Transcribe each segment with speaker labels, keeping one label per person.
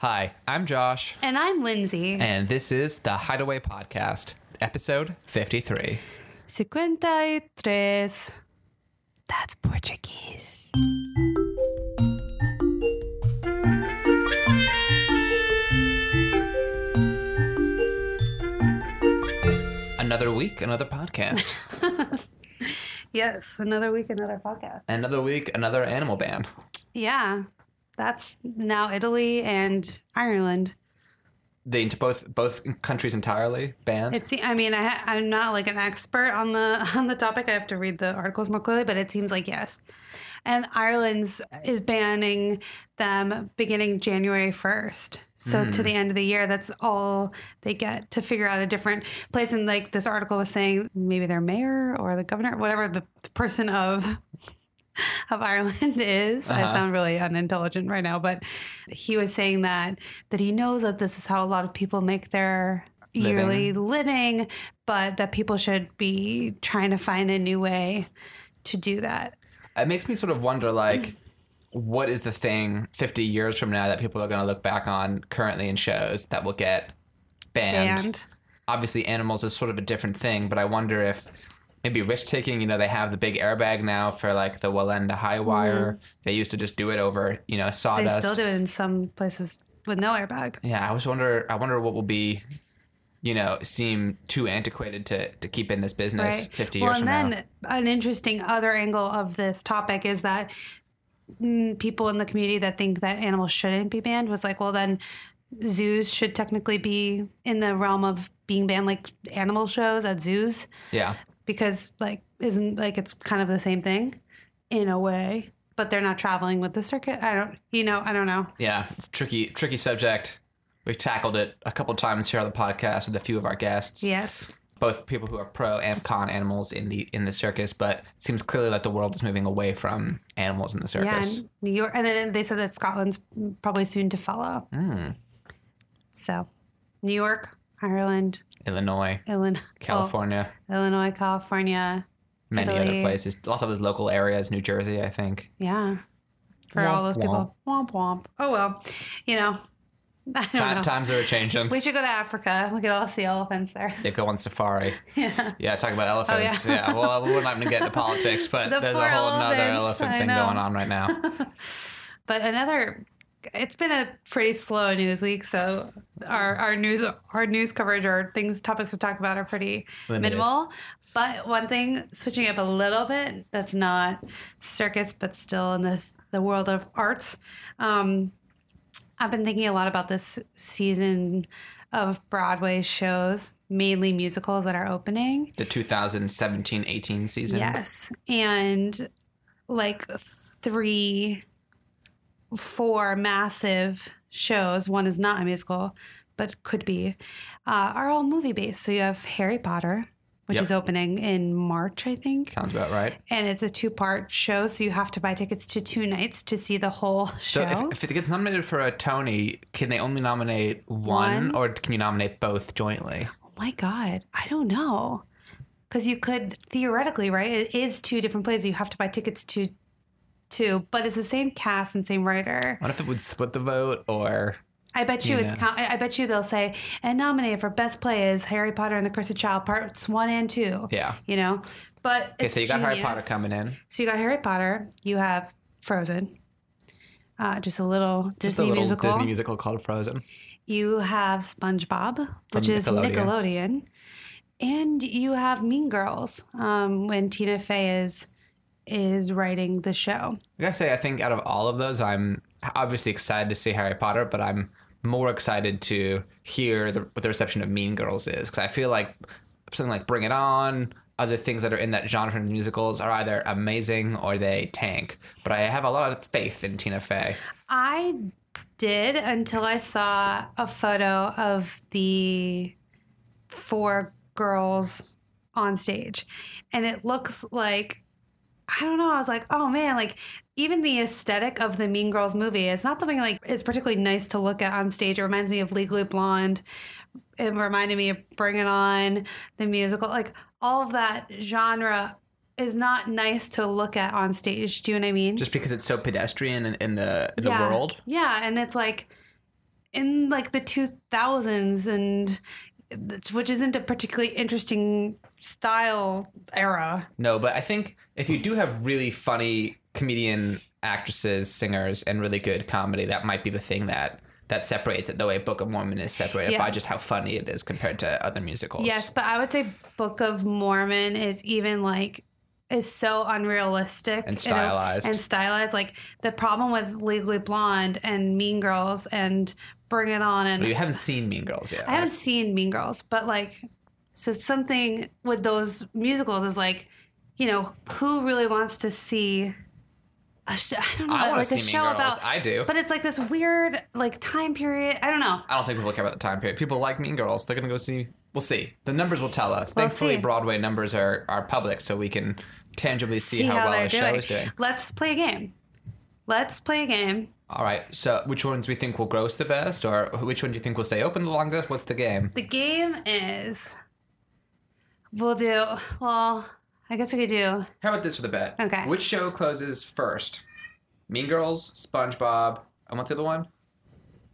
Speaker 1: Hi, I'm Josh,
Speaker 2: And I'm Lyndsay.
Speaker 1: and this is the Hideaway Podcast, episode 53.
Speaker 2: Cincuenta y tres. That's Portuguese.
Speaker 1: Another week, another podcast.
Speaker 2: Yes, another week, another podcast.
Speaker 1: another week, another animal band.
Speaker 2: Yeah, that's now Italy and Ireland.
Speaker 1: The into both both countries entirely banned.
Speaker 2: It's. I mean, I, I'm not like an expert on the on the topic. I have to read the articles more clearly, but it seems like yes. And Ireland's is banning them beginning January 1st. So to the hmm. end of the year, that's all they get to figure out a different place. And like this article was saying, maybe their mayor or the governor, whatever the person of of Ireland is. I uh-huh. sound really unintelligent right now, but he was saying that that he knows that this is how a lot of people make their yearly living, but that people should be trying to find a new way to do that.
Speaker 1: it makes me sort of wonder like what is the thing 50 years from now that people are going to look back on currently in shows that will get banned?
Speaker 2: And
Speaker 1: Obviously, animals is sort of a different thing, but I wonder if maybe risk taking, you know, they have the big airbag now for like the Wallenda high wire. They used to just do it over, you know, sawdust.
Speaker 2: they still do it in some places with no airbag.
Speaker 1: Yeah, I was wonder I wonder what will be you know, seem too antiquated to, to keep in this business 50 years
Speaker 2: well,
Speaker 1: from
Speaker 2: and
Speaker 1: now.
Speaker 2: then an interesting other angle of this topic is that mm, people in the community that think that animals shouldn't be banned was like, well, then zoos should technically be in the realm of being banned, like animal shows at zoos,
Speaker 1: Yeah.
Speaker 2: Because like isn't like it's kind of the same thing in a way, but they're not traveling with the circuit. I don't, you know, I don't know.
Speaker 1: Yeah, it's tricky tricky subject. We've tackled it a couple times here on the podcast with a few of our guests.
Speaker 2: Yes.
Speaker 1: Both people who are pro and con animals in the in the circus, but it seems clearly that the world is moving away from animals in the
Speaker 2: Yeah,
Speaker 1: circus.
Speaker 2: and New York, and then they said that Scotland's probably soon to follow.
Speaker 1: Hmm.
Speaker 2: So, New York, Ireland,
Speaker 1: Illinois,
Speaker 2: Illinois, oh,
Speaker 1: California,
Speaker 2: Illinois, California.
Speaker 1: many
Speaker 2: Italy.
Speaker 1: other places. Lots of those local areas, New Jersey, I think.
Speaker 2: Yeah. For
Speaker 1: Womp
Speaker 2: all those people. Womp womp. Oh, well. You know, I don't
Speaker 1: Time,
Speaker 2: know.
Speaker 1: times are changing.
Speaker 2: We should go to Africa. We could all see elephants there.
Speaker 1: They go on safari.
Speaker 2: Yeah.
Speaker 1: Yeah, talk about elephants.
Speaker 2: Oh, yeah.
Speaker 1: yeah. well, we're not going to get into politics, but
Speaker 2: The
Speaker 1: there's a whole another
Speaker 2: elephants,
Speaker 1: elephant
Speaker 2: I
Speaker 1: thing
Speaker 2: know.
Speaker 1: going on right now.
Speaker 2: But another, it's been a pretty slow news week. So our, our news, our news coverage or things, topics to talk about are pretty
Speaker 1: Limited.
Speaker 2: minimal. But one thing, switching up a little bit, that's not circus, but still in the, the world of arts. Um, I've been thinking a lot about this season of Broadway shows, mainly musicals that are opening.
Speaker 1: The 2017-18 season.
Speaker 2: Yes. And like three, four massive shows, one is not a musical, but could be, uh, are all movie based. So you have Harry Potter, which
Speaker 1: Yep.
Speaker 2: is opening in March, I think.
Speaker 1: Sounds about right.
Speaker 2: And it's a two part show. So you have to buy tickets to two nights to see the whole show.
Speaker 1: So if, if it gets nominated for a Tony, can they only nominate one,
Speaker 2: One?
Speaker 1: or can you nominate both jointly?
Speaker 2: oh my God. I don't know. Because you could theoretically, right? It is two different plays. You have to buy tickets to two, but it's the same cast and same writer.
Speaker 1: What if it would split the vote or
Speaker 2: I bet you
Speaker 1: You
Speaker 2: it's.
Speaker 1: know.
Speaker 2: I bet you they'll say and nominated for best play is Harry Potter and the Cursed Child parts one and two.
Speaker 1: yeah?
Speaker 2: You know, but
Speaker 1: Okay,
Speaker 2: it's
Speaker 1: so you got Harry Potter coming in.
Speaker 2: So you got Harry Potter. You have Frozen. Uh, just a little
Speaker 1: Just a
Speaker 2: Disney
Speaker 1: little
Speaker 2: musical.
Speaker 1: Disney musical called Frozen.
Speaker 2: You have SpongeBob, which is
Speaker 1: Nickelodeon.
Speaker 2: Nickelodeon, and you have Mean Girls. Um, when Tina Fey is is writing the show.
Speaker 1: I gotta say, I think out of all of those, I'm obviously excited to see Harry Potter, but I'm more excited to hear the, what the reception of Mean Girls is because I feel like something like Bring It On, other things that are in that genre of musicals are either amazing or they tank. But I have a lot of faith in Tina Fey.
Speaker 2: I did until I saw a photo of the four girls on stage. And it looks like, I don't know, I was like, oh man, like even the aesthetic of the Mean Girls movie, it's not something like it's particularly nice to look at on stage. It reminds me of Legally Blonde. It reminded me of Bring It On, the musical. Like all of that genre is not nice to look at on stage. Do you know what I mean?
Speaker 1: Just because it's so pedestrian in, in the in the
Speaker 2: yeah.
Speaker 1: world.
Speaker 2: Yeah, and it's like in like the 2000s and which isn't a particularly interesting style era.
Speaker 1: No, but I think if you do have really funny comedian actresses, singers, and really good comedy, that might be the thing that that separates it. The way Book of Mormon is separated
Speaker 2: Yeah.
Speaker 1: by just how funny it is compared to other musicals.
Speaker 2: Yes, but I would say Book of Mormon is even like is so unrealistic
Speaker 1: And stylized.
Speaker 2: and stylized. Like the problem with Legally Blonde and Mean Girls and Bring It On and
Speaker 1: But you haven't seen Mean Girls yet.
Speaker 2: I haven't seen Mean Girls, but like, so something with those musicals is like, you know, who really wants to see a sh- I don't know,
Speaker 1: I
Speaker 2: like a show about,
Speaker 1: I do.
Speaker 2: but it's like this weird like time period. I don't know.
Speaker 1: I don't think people care about the time period. People like Mean Girls. They're gonna go see. We'll see. The numbers will tell us.
Speaker 2: We'll
Speaker 1: Thankfully,
Speaker 2: see.
Speaker 1: Broadway numbers are are public, so we can tangibly see, how, well a show is doing.
Speaker 2: Let's play a game. Let's play a game.
Speaker 1: All right. So, which ones we think will gross the best, or which one do you think will stay open the longest? What's the game?
Speaker 2: The game is we'll do well, I guess we could do
Speaker 1: How about this for the bet?
Speaker 2: Okay.
Speaker 1: Which show closes first? Mean Girls, SpongeBob, and what's the other one?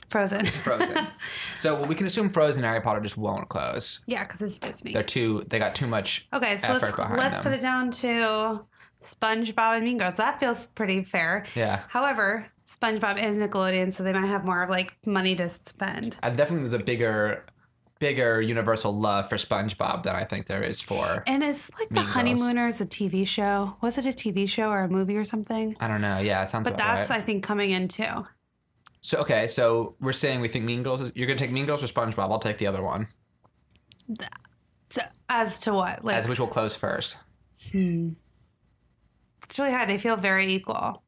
Speaker 2: Frozen.
Speaker 1: Frozen. so well, we can assume Frozen and Harry Potter just won't close.
Speaker 2: yeah, because it's Disney.
Speaker 1: They're too. They got too much.
Speaker 2: Okay, so let's let's
Speaker 1: them.
Speaker 2: put it down to SpongeBob and Mean Girls. That feels pretty fair.
Speaker 1: Yeah.
Speaker 2: However, SpongeBob is Nickelodeon, so they might have more like money to spend.
Speaker 1: I definitely was a bigger, bigger universal love for SpongeBob than I think there is for.
Speaker 2: And is like the
Speaker 1: Mean Girls.
Speaker 2: Honeymooners a TV show? Was it a TV show or a movie or something?
Speaker 1: I don't know. Yeah, it sounds
Speaker 2: But
Speaker 1: about
Speaker 2: that's
Speaker 1: right.
Speaker 2: I think coming in too.
Speaker 1: So okay, so we're saying we think Mean Girls. Is, you're gonna take Mean Girls or SpongeBob? I'll take the other one.
Speaker 2: So, as to what? Like
Speaker 1: As which will close first? hmm.
Speaker 2: it's really hard. They feel very equal.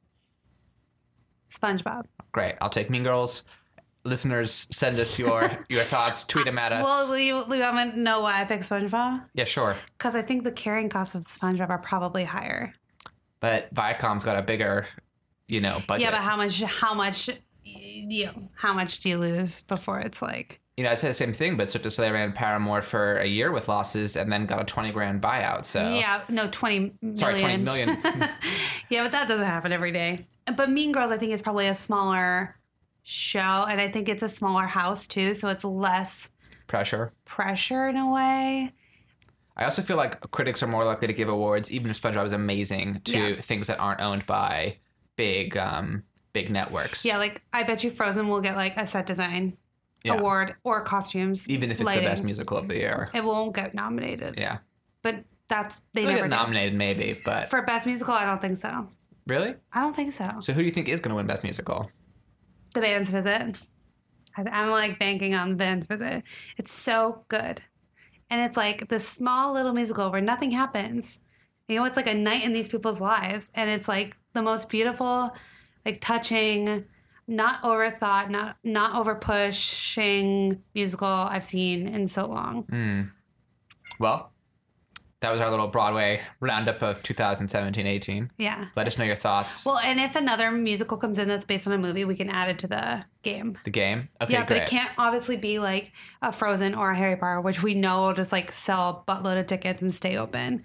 Speaker 2: SpongeBob.
Speaker 1: Great. I'll take Mean Girls. Listeners, send us your your thoughts. Tweet them at us.
Speaker 2: Well, will you, will you want to know why I picked SpongeBob?
Speaker 1: yeah, sure.
Speaker 2: Because I think the carrying costs of SpongeBob are probably higher.
Speaker 1: But Viacom's got a bigger, you know, budget.
Speaker 2: Yeah, but how much? How much? You know, how much do you lose before it's like?
Speaker 1: you know, I said the same thing, but Cirque du Soleil ran Paramour for a year with losses and then got a 20 grand buyout. So,
Speaker 2: Yeah, no, twenty million.
Speaker 1: sorry, 20 million.
Speaker 2: yeah, but that doesn't happen every day. But Mean Girls, I think, is probably a smaller show, and I think it's a smaller house too, so it's less
Speaker 1: pressure.
Speaker 2: pressure in a way.
Speaker 1: I also feel like critics are more likely to give awards, even if SpongeBob is amazing, to
Speaker 2: Yeah.
Speaker 1: things that aren't owned by big, um, big networks.
Speaker 2: Yeah, like I bet you Frozen will get like a set design
Speaker 1: Yeah.
Speaker 2: award or costumes,
Speaker 1: Even if it's
Speaker 2: lighting.
Speaker 1: the best musical of the year.
Speaker 2: It won't get nominated.
Speaker 1: Yeah.
Speaker 2: but that's they
Speaker 1: It'll
Speaker 2: never
Speaker 1: get
Speaker 2: get
Speaker 1: nominated, maybe, but
Speaker 2: for best musical. I don't think so.
Speaker 1: really?
Speaker 2: I don't think so.
Speaker 1: So, who do you think is going to win Best Musical?
Speaker 2: The band's visit. I'm like banking on the band's visit. It's so good, and it's like this small little musical where nothing happens. You know, it's like a night in these people's lives, and it's like the most beautiful, like touching, not overthought, not not over pushing musical I've seen in so long. Hmm.
Speaker 1: Well, that was our little Broadway roundup of 2017 18.
Speaker 2: Yeah.
Speaker 1: Let us know your thoughts.
Speaker 2: Well, and if another musical comes in that's based on a movie, we can add it to the game.
Speaker 1: the game. Okay,
Speaker 2: yeah,
Speaker 1: great.
Speaker 2: but it can't obviously be like a Frozen or a Harry Potter, which we know will just like sell a buttload of tickets and stay open.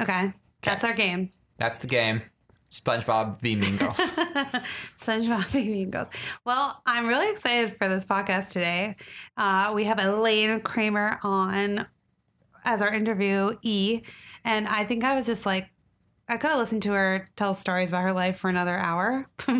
Speaker 2: Okay, okay. that's our game.
Speaker 1: That's the game. SpongeBob v Mean Girls.
Speaker 2: SpongeBob and Mean Girls. Well, I'm really excited for this podcast today. Uh, we have Elayne Kramer on as our interviewee, and I think I was just like, I could have listened to her tell stories about her life for another hour.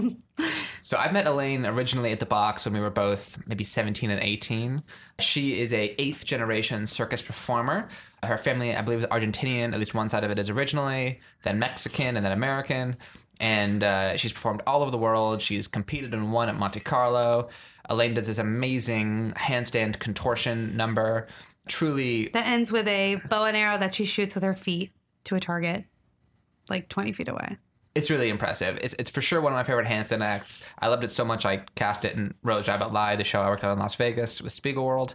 Speaker 1: So I met Elayne originally at the box when we were both maybe 17 and 18. She is a eighth generation circus performer. Her family, I believe, is Argentinian. At least one side of it is originally, then Mexican, and then American. And uh, she's performed all over the world. She's competed and won at Monte Carlo. Elayne does this amazing handstand contortion number. Truly,
Speaker 2: that ends with a bow and arrow that she shoots with her feet to a target, like 20 feet away.
Speaker 1: it's really impressive. It's, it's for sure one of my favorite handstand acts. I loved it so much I cast it in Rose Rabbit Lie, the show I worked on in Las Vegas with Spiegelworld.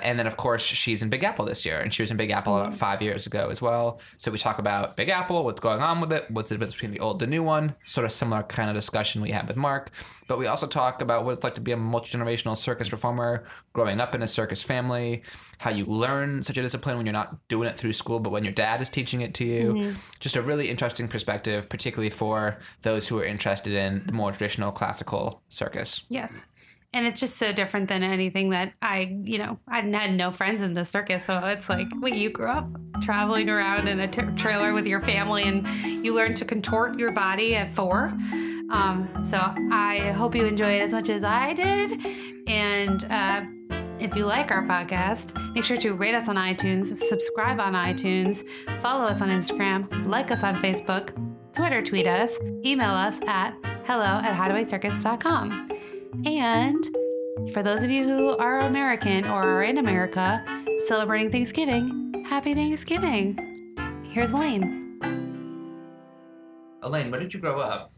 Speaker 1: And then, of course, she's in Big Apple this year, and she was in Big Apple about mm-hmm. five years ago as well. So we talk about Big Apple, what's going on with it, what's the difference between the old and the new one, sort of similar kind of discussion we had with Mark. But we also talk about what it's like to be a multi generational circus performer, growing up in a circus family, how you learn such a discipline when you're not doing it through school, but when your dad is teaching it to you. Mm-hmm. Just a really interesting perspective, particularly for those who are interested in the more traditional classical circus.
Speaker 2: Yes. And it's just so different than anything that I, you know, I had no friends in the circus. So it's like, wait, you grew up traveling around in a t- trailer with your family and you learned to contort your body at four. Um, so I hope you enjoy it as much as I did. And uh, if you like our podcast, make sure to rate us on iTunes, subscribe on iTunes, follow us on Instagram, like us on Facebook, Twitter tweet us, email us at hello at hideawaycircus.com. And for those of you who are American or are in America celebrating Thanksgiving, happy Thanksgiving. Here's Elayne.
Speaker 1: Elayne, where did you grow up?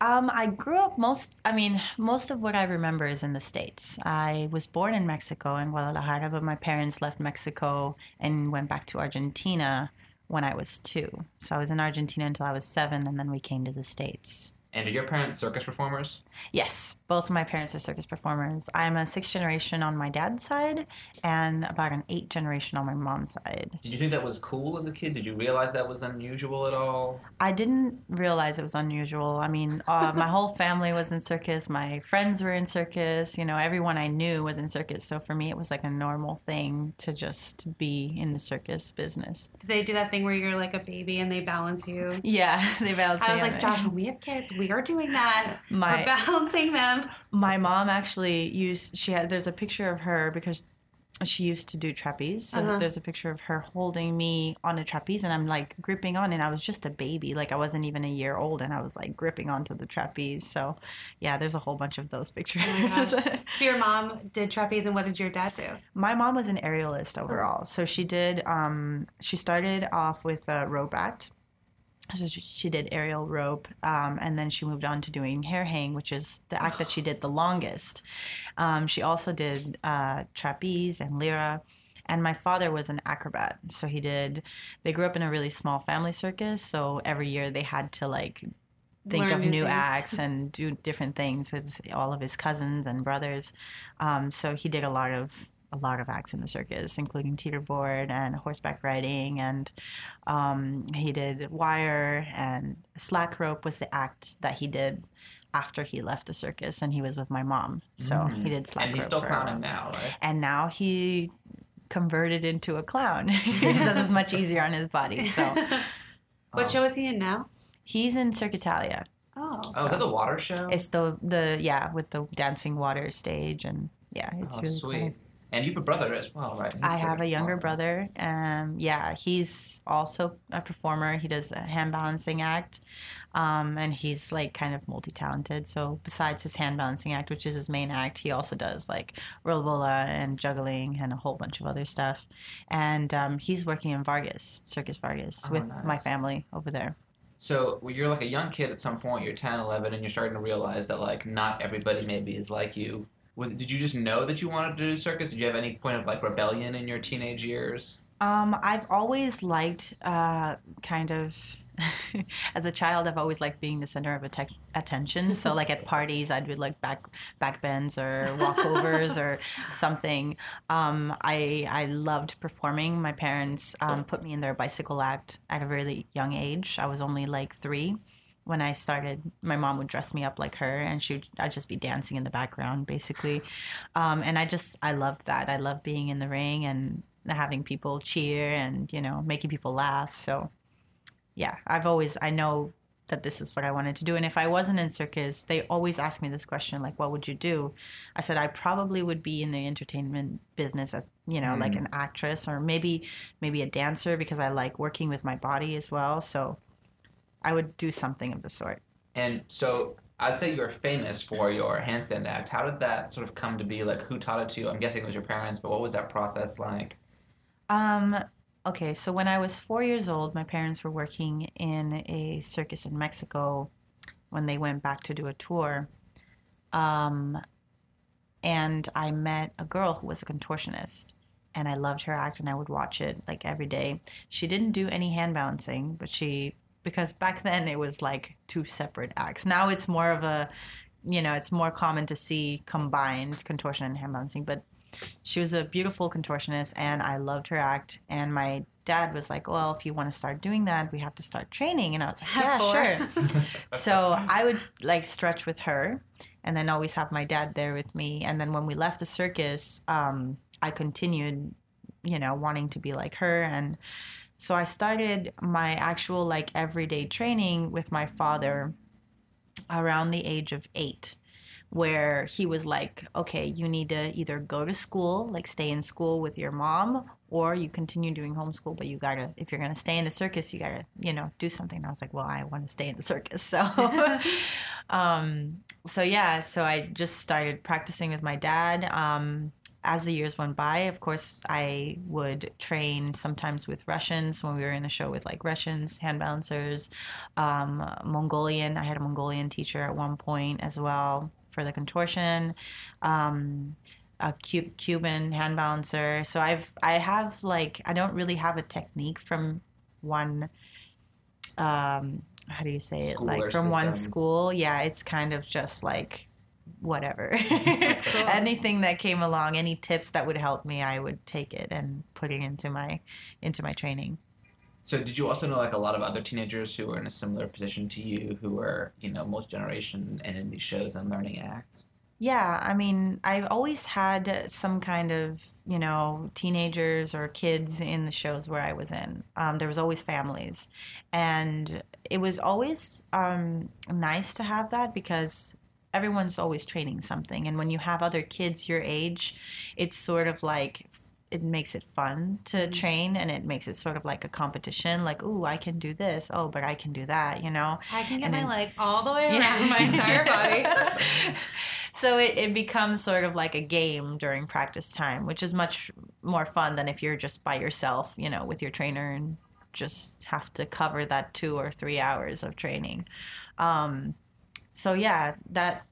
Speaker 3: Um, I grew up most, I mean, most of what I remember is in the States. I was born in Mexico, in Guadalajara, but my parents left Mexico and went back to Argentina when I was two. So I was in Argentina until I was seven, and then we came to the States.
Speaker 1: And are your parents circus performers?
Speaker 3: Yes, both of my parents are circus performers. I'm a sixth generation on my dad's side and about an eighth generation on my mom's side.
Speaker 1: Did you think that was cool as a kid? Did you realize that was unusual at all?
Speaker 3: I didn't realize it was unusual. I mean, uh, my whole family was in circus. My friends were in circus. You know, everyone I knew was in circus. So for me, it was like a normal thing to just be in the circus business.
Speaker 2: Did they do that thing where you're like a baby and they balance you?
Speaker 3: Yeah, they balanced
Speaker 2: I was like,
Speaker 3: it.
Speaker 2: Josh, when we have kids, we are doing that.
Speaker 3: My-
Speaker 2: We're balancing them.
Speaker 3: my mom actually used she had there's a picture of her because she used to do trapeze so
Speaker 2: Uh-huh.
Speaker 3: there's a picture of her holding me on a trapeze and i'm like gripping on and i was just a baby like i wasn't even a year old and i was like gripping onto the trapeze so yeah there's a whole bunch of those pictures
Speaker 2: gosh. So your mom did trapeze, and what did your dad do?
Speaker 3: my mom was an aerialist overall so she did um she started off with a rope act so she, she did aerial rope um, and then she moved on to doing hair hang which is the act that she did the longest. Um, she also did uh, trapeze and lyra and my father was an acrobat. So he did they grew up in a really small family circus. So every year they had to like think
Speaker 2: Learn
Speaker 3: of
Speaker 2: new
Speaker 3: acts and do different things with all of his cousins and brothers. Um, so he did a lot of a lot of acts in the circus including teeterboard and horseback riding and um, he did wire and slack rope was the act that he did after he left the circus and he was with my mom so he did slack
Speaker 1: and he's
Speaker 3: rope
Speaker 1: still clowning now, right?
Speaker 3: and now he converted into a clown he says it's much easier on his body so
Speaker 2: What show is he in now?
Speaker 3: he's in Cirque Italia
Speaker 2: Oh,
Speaker 1: Oh, is that the water show?
Speaker 3: it's the the yeah with the dancing water stage and yeah it's
Speaker 1: oh,
Speaker 3: really
Speaker 1: sweet.
Speaker 3: cool.
Speaker 1: And you have a brother as well, right? He's
Speaker 3: I have a younger brother. Um, yeah, he's also a performer. He does a hand balancing act, um, and he's like kind of multi talented. So besides his hand balancing act, which is his main act, he also does like rola bola and juggling and a whole bunch of other stuff. And um, he's working in Vargas, Circus Vargas,
Speaker 1: Oh,
Speaker 3: with my family over there.
Speaker 1: So when you're like a young kid at some point, you're 10, 11, and you're starting to realize that like not everybody maybe is like you. Was did you just know that you wanted to do circus? Did you have any point of like rebellion in your teenage years?
Speaker 3: Um, I've always liked uh, kind of. As a child, I've always liked being the center of atte- attention. So, like at parties, I'd do like back back bends or walkovers or something. Um, I I loved performing. My parents um, put me in their bicycle act at a really young age. I was only like three when I started. My mom would dress me up like her, and she would, I'd just be dancing in the background, basically. Um, and I just I loved that. I loved being in the ring and having people cheer and you know making people laugh. So yeah, I've always I know that this is what I wanted to do. And if I wasn't in circus, they always ask me this question, like, what would you do? I said I probably would be in the entertainment business, at, you know, like an actress or maybe maybe a dancer because I like working with my body as well. So I would do something of the sort.
Speaker 1: And so I'd say you're famous for your handstand act. How did that sort of come to be? Like, who taught it to you? I'm guessing it was your parents, but what was that process like?
Speaker 3: Um, okay, so when I was four years old, my parents were working in a circus in Mexico when they went back to do a tour. Um, and I met a girl who was a contortionist, and I loved her act, and I would watch it like every day. She didn't do any hand balancing, but she because back then it was like two separate acts. Now it's more of a, you know, it's more common to see combined contortion and hand balancing, but she was a beautiful contortionist and I loved her act and my dad was like, "Well, if you want to start doing that, we have to start training." And I was like, "Yeah, sure." so I would like stretch with her, and then always have my dad there with me. And then when we left the circus, um, I continued, you know, wanting to be like her, and so I started my actual like everyday training with my father around the age of eight where he was like, okay, you need to either go to school, like stay in school with your mom, or you continue doing homeschool, but you gotta, if you're gonna stay in the circus, you gotta, you know, do something. And I was like, well, I want to stay in the circus. So, um, so yeah, so I just started practicing with my dad. Um, as the years went by, of course, I would train sometimes with Russians when we were in a show with like Russians, hand balancers, um, Mongolian. I had a Mongolian teacher at one point as well for the contortion. Um, a Cu- Cuban hand balancer. So I've I have like I don't really have a technique from one. Um, how do you say it? Like from one school. Yeah, it's kind of just like whatever.
Speaker 2: cool.
Speaker 3: Anything that came along, any tips that would help me, I would take it and put it into my into my training.
Speaker 1: So did you also know like a lot of other teenagers who were in a similar position to you, who were you know multi generation and in these shows and learning acts?
Speaker 3: Yeah, I mean, I've always had some kind of, you know, teenagers or kids in the shows where I was in. Um, there was always families. And it was always um, nice to have that because everyone's always training something. And when you have other kids your age, it's sort of like, it makes it fun to train and it makes it sort of like a competition like ooh i can do this oh but i can do that you know
Speaker 2: I can get
Speaker 3: And
Speaker 2: my
Speaker 3: then-
Speaker 2: leg all the way around my entire body.
Speaker 3: so it, it becomes sort of like a game during practice time, which is much more fun than if you're just by yourself, you know, with your trainer and just have to cover that two or three hours of training. Um, so yeah, that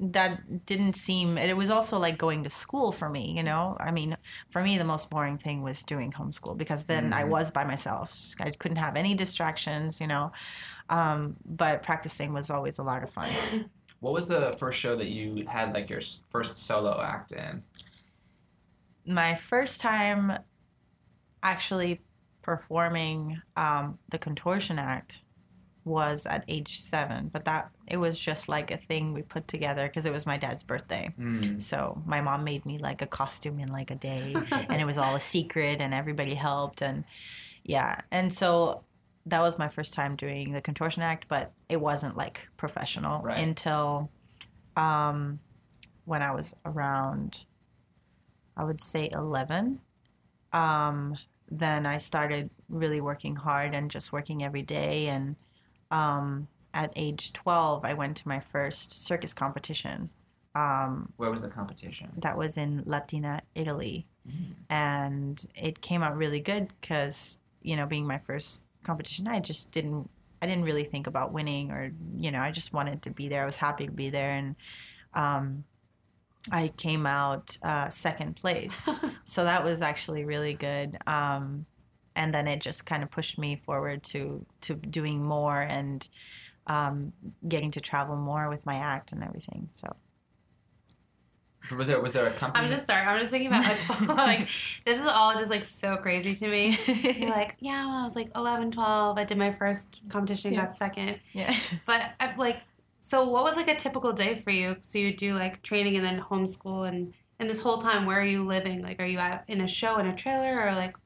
Speaker 3: that didn't seem it was also like going to school for me you know? I mean for me the most boring thing was doing homeschool because then i was by myself. I couldn't have any distractions you know? Um, but practicing was always a lot of fun.
Speaker 1: What was the first show that you had like your first solo act in?
Speaker 3: my first time actually performing um, the contortion act was at age seven but that it was just like a thing we put together because it was my dad's birthday
Speaker 1: Mm.
Speaker 3: so my mom made me like a costume in like a day and it was all a secret and everybody helped and yeah and so that was my first time doing the contortion act but it wasn't like professional
Speaker 1: Right.
Speaker 3: until um, when i was around i would say 11 um, then i started really working hard and just working every day and um, at age 12 i went to my first circus competition um,
Speaker 1: Where was the competition?
Speaker 3: that was in Latina, Italy. And it came out really good because, you know, being my first competition, I just didn't, I didn't really think about winning or, you know, I just wanted to be there. I was happy to be there. And um, I came out uh, second place. so that was actually really good. Um, and then it just kind of pushed me forward to, to doing more and um, getting to travel more with my act and everything. So.
Speaker 1: Was there was there a company?
Speaker 2: I'm just sorry. I'm just thinking about like, 12, like this is all just like so crazy to me. You're like, yeah, when I was like 11, 12, I did my first competition,
Speaker 3: Yeah.
Speaker 2: got second.
Speaker 3: yeah.
Speaker 2: But I'm like, so what was like a typical day for you? So you do like training and then homeschool, and and this whole time, where are you living? Like, are you at in a show in a trailer, or like,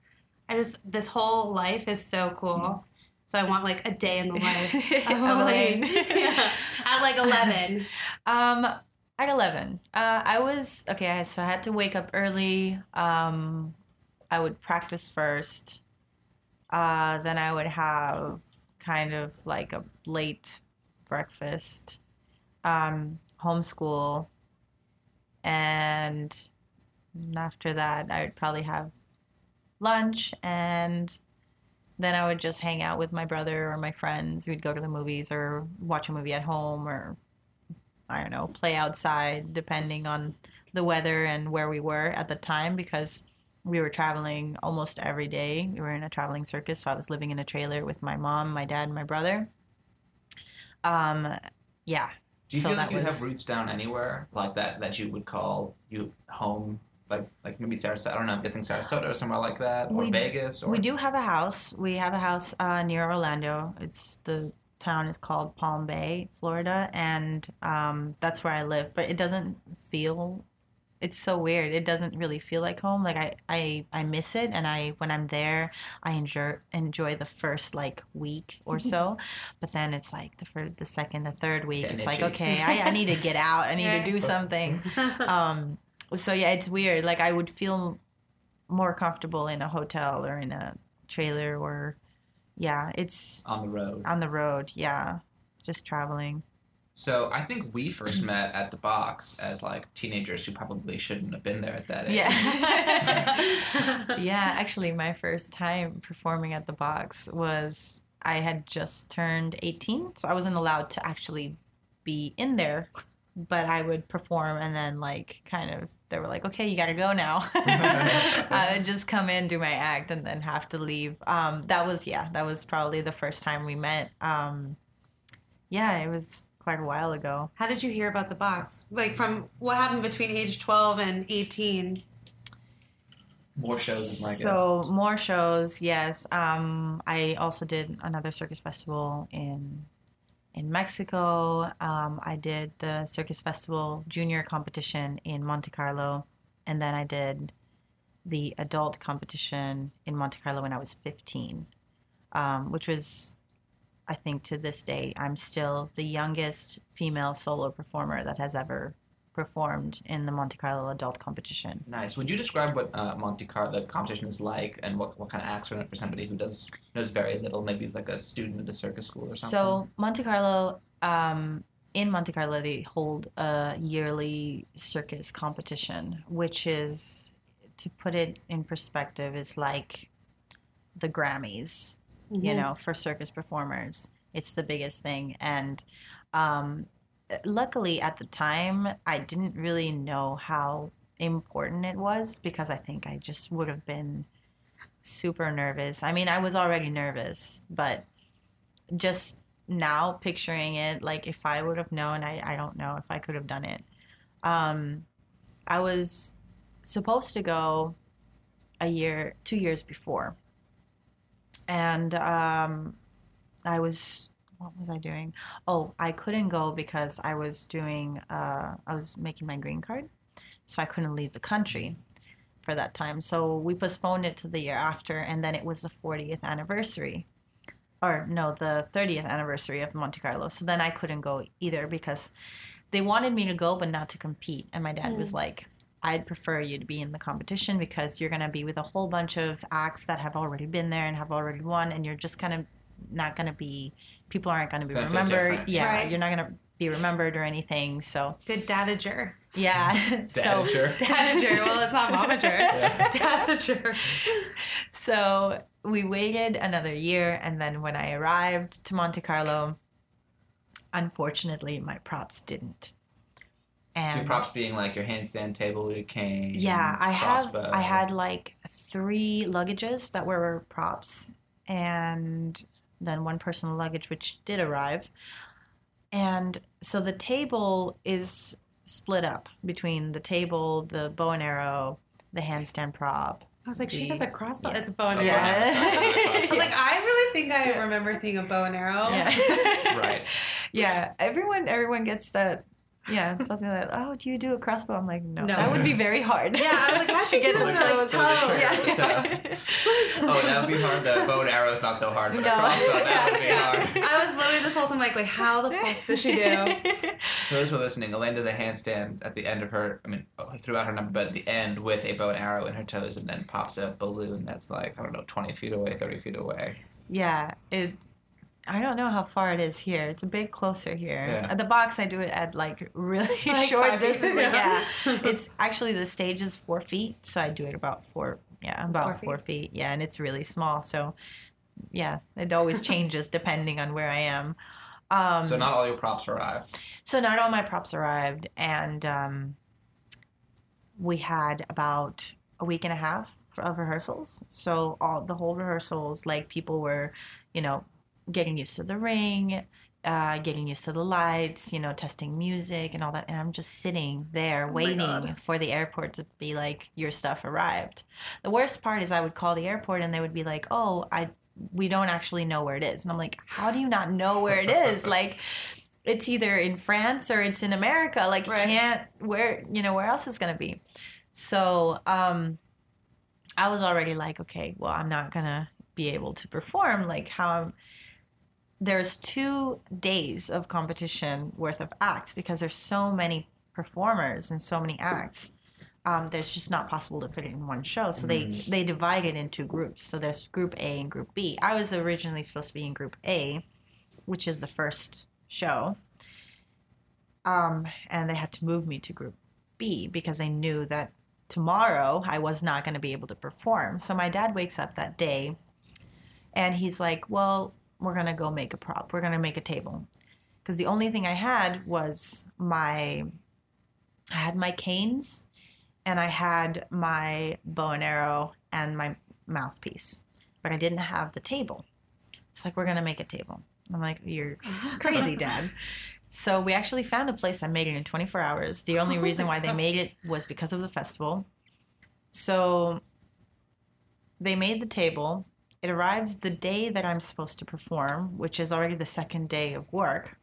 Speaker 2: I just this whole life is so cool. So I want like a day in the life of
Speaker 3: Elayne.
Speaker 2: Yeah. At like 11.
Speaker 3: Um, at 11, uh, I was okay. So I had to wake up early. Um, I would practice first. Uh, then I would have kind of like a late breakfast, um, homeschool, and after that, I would probably have lunch and then I would just hang out with my brother or my friends. We'd go to the movies or watch a movie at home or I don't know, play outside depending on the weather and where we were at the time because we were traveling almost every day. We were in a traveling circus, so I was living in a trailer with my mom, my dad, and my brother. Um, yeah.
Speaker 1: Do you
Speaker 3: so
Speaker 1: feel like
Speaker 3: that
Speaker 1: you
Speaker 3: was-
Speaker 1: have roots down anywhere like that that you would call you home like like maybe Sarasota. I don't know. I'm guessing Sarasota or somewhere like that, or
Speaker 3: We-
Speaker 1: Vegas, or
Speaker 3: We do have a house. We have a house uh, near Orlando. It's the town is called Palm Bay, Florida, and um, that's where I live. But it doesn't feel. It's so weird. It doesn't really feel like home. Like I, I, I miss it, and I when I'm there, I enjoy enjoy the first like week or so, but then it's like the first, the second, the third week.
Speaker 1: Getting
Speaker 3: it's like okay, I, I need to get out. I need
Speaker 2: Right.
Speaker 3: to do something. Um, so yeah, it's weird. Like I would feel more comfortable in a hotel or in a trailer or yeah, it's
Speaker 1: on the road.
Speaker 3: on the road. Yeah, just traveling.
Speaker 1: So I think we first met at the box as like teenagers who probably shouldn't have been there at that age.
Speaker 3: Yeah. yeah, actually, my first time performing at the box was I had just turned 18, so I wasn't allowed to actually be in there, but I would perform and then, like, kind of, they were like, okay, you gotta go now. I would just come in, do my act, and then have to leave. Um, that was, yeah, that was probably the first time we met. Um, yeah, it was quite a while ago.
Speaker 2: How did you hear about the box? Like from what happened between age 12 and 18?
Speaker 1: More shows, my guess.
Speaker 3: So more shows, yes. Um, I also did another circus festival in in Mexico. Um, I did the circus festival junior competition in Monte Carlo, and then I did the adult competition in Monte Carlo when I was fifteen, um, which was, I think, to this day, I'm still the youngest female solo performer that has ever performed in the Monte Carlo adult competition.
Speaker 1: Nice. Would you describe what uh, Monte Carlo the competition is like, and what, what kind of acts are in it for somebody who does knows very little? Maybe he's like a student at a circus school or something.
Speaker 3: So Monte Carlo, um, in Monte Carlo, they hold a yearly circus competition, which is, to put it in perspective, is like the Grammys, you know, for circus performers. It's the biggest thing, and um, luckily at the time, I didn't really know how important it was because I think I just would have been super nervous. I mean, I was already nervous, but just now picturing it, like if I would have known, I, I don't know if I could have done it. Um, I was supposed to go a year, two years before. And um, I was, what was I doing? Oh, I couldn't go because I was doing, uh, I was making my green card. So I couldn't leave the country for that time. So we postponed it to the year after, and then it was the 40th anniversary or no, the 30th anniversary of Monte Carlo. So then I couldn't go either because they wanted me to go, but not to compete. And my dad was like, I'd prefer you to be in the competition because you're going to be with a whole bunch of acts that have already been there and have already won. And you're just kind of not going to be, people aren't going to be
Speaker 1: It's gonna
Speaker 3: remembered. Yeah,
Speaker 2: Right.
Speaker 3: you're not going to be remembered or anything. So,
Speaker 2: Good dadager.
Speaker 3: yeah. so,
Speaker 1: Dadager.
Speaker 2: Dadager. Well, it's not momager. Dadager.
Speaker 3: so we waited another year and then when i arrived to monte carlo unfortunately my props didn't
Speaker 1: So
Speaker 3: and
Speaker 1: your props being like your handstand table, your cane.
Speaker 3: yeah i have
Speaker 1: crossbow.
Speaker 3: i had like three luggages that were props and then one personal luggage which did arrive and so the table is split up between the table the bow and arrow the handstand prop
Speaker 2: I was like, she does a crossbow.
Speaker 3: yeah.
Speaker 2: It's a bow and arrow.
Speaker 1: bow and arrow.
Speaker 2: I was like, I really think I remember seeing a bow and arrow.
Speaker 3: Yeah.
Speaker 1: Right.
Speaker 3: yeah. Everyone everyone gets that. Yeah, tells me that. Oh, do you do a crossbow? I'm like, no,
Speaker 2: No.
Speaker 3: that would be very hard.
Speaker 2: Yeah, I was like, how'd
Speaker 3: To
Speaker 2: you
Speaker 3: get
Speaker 2: do
Speaker 3: the?
Speaker 2: Like,
Speaker 3: toes.
Speaker 2: toe.
Speaker 3: Yeah.
Speaker 1: Oh, that would be hard. The bow and arrow is not so hard, but the
Speaker 3: No.
Speaker 1: crossbow, that would be
Speaker 3: Yeah.
Speaker 1: hard.
Speaker 2: I was literally this whole time like, wait, how the fuck does she do?
Speaker 1: For those who are listening, Elayne does a handstand at the end of her, I mean, oh, throughout her number, but at the end with a bow and arrow in her toes and then pops a balloon that's like, I don't know, 20 feet away, 30 feet away.
Speaker 3: yeah, it. I don't know how far it is here. It's a bit closer here.
Speaker 1: Yeah.
Speaker 3: At the box, I do it at like really
Speaker 2: Like
Speaker 3: short
Speaker 2: five
Speaker 3: distance.
Speaker 2: yeah.
Speaker 3: Yeah, it's actually the stage is four feet, so I do it about four. Yeah, about
Speaker 2: Four
Speaker 3: four
Speaker 2: feet.
Speaker 3: feet. Yeah, and it's really small, so yeah, it always changes depending on where I am. Um,
Speaker 1: So not all your props arrived.
Speaker 3: So not all my props arrived, and um, we had about a week and a half of rehearsals. So all the whole rehearsals, like people were, you know, getting used to the ring. uh, getting used to the lights, you know, testing music and all that. And I'm just sitting there waiting for the airport to be like, your stuff arrived. The worst part is I would call the airport and they would be like, oh, I we don't actually know where it is. And I'm like, how do you not know where it is? like, it's either in France or it's in America. Like,
Speaker 2: Right.
Speaker 3: you can't where you know where else is gonna be. So um, I was already like, okay, well, I'm not gonna be able to perform. Like, how I'm there's two days of competition worth of acts because there's so many performers and so many acts. Um, there's just not possible to fit it in one show. So they they divide it into groups. So there's group A and group B. I was originally supposed to be in group A, which is the first show. Um, and they had to move me to group B because they knew that tomorrow I was not going to be able to perform. So my dad wakes up that day and he's like, Well, we're going to go make a prop. We're going to make a table. Because the only thing I had was my, I had my canes and I had my bow and arrow and my mouthpiece, but I didn't have the table. It's like, We're going to make a table. I'm like, You're crazy, dad. So we actually found a place that made it in 24 hours. The only reason why they made it was because of the festival. So they made the table. It arrives the day that I'm supposed to perform, which is already the second day of work.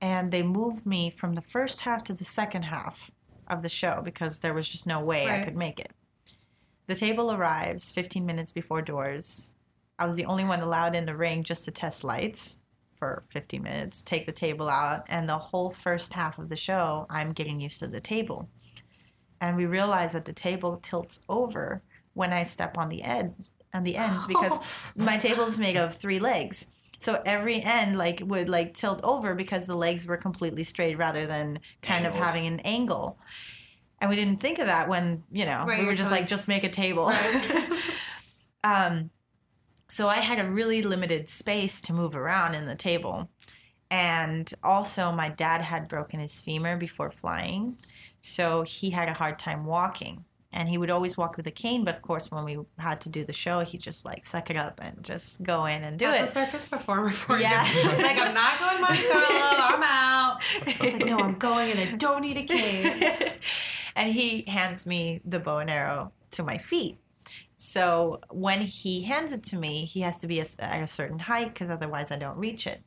Speaker 3: And they moved me from the first half to the second half of the show because there was just no way I could make it. The table arrives 15 minutes before doors. I was the only one allowed in the ring just to test lights for 15 minutes, take the table out, and the whole first half of the show, I'm getting used to the table. And we realize that the table tilts over when I step on the ends on the ends because my table is made of three legs. So every end like would like tilt over because the legs were completely straight rather than kind of having an angle. And we didn't think of that when, you know,
Speaker 2: Right,
Speaker 3: we were just
Speaker 2: trying-
Speaker 3: like, just make a table. um, so I had a really limited space to move around in the table. And also, my dad had broken his femur before flying. So he had a hard time walking. And he would always walk with a cane. But of course, when we had to do the show, he just like suck it up and just go in and do
Speaker 2: That's
Speaker 3: it.
Speaker 2: a circus performer for
Speaker 3: Yeah.
Speaker 2: you. like I'm not going Monte Carlo. I'm out. It's like no, I'm going and I don't need a cane.
Speaker 3: and he hands me the bow and arrow to my feet. So when he hands it to me, he has to be at a certain height because otherwise I don't reach it.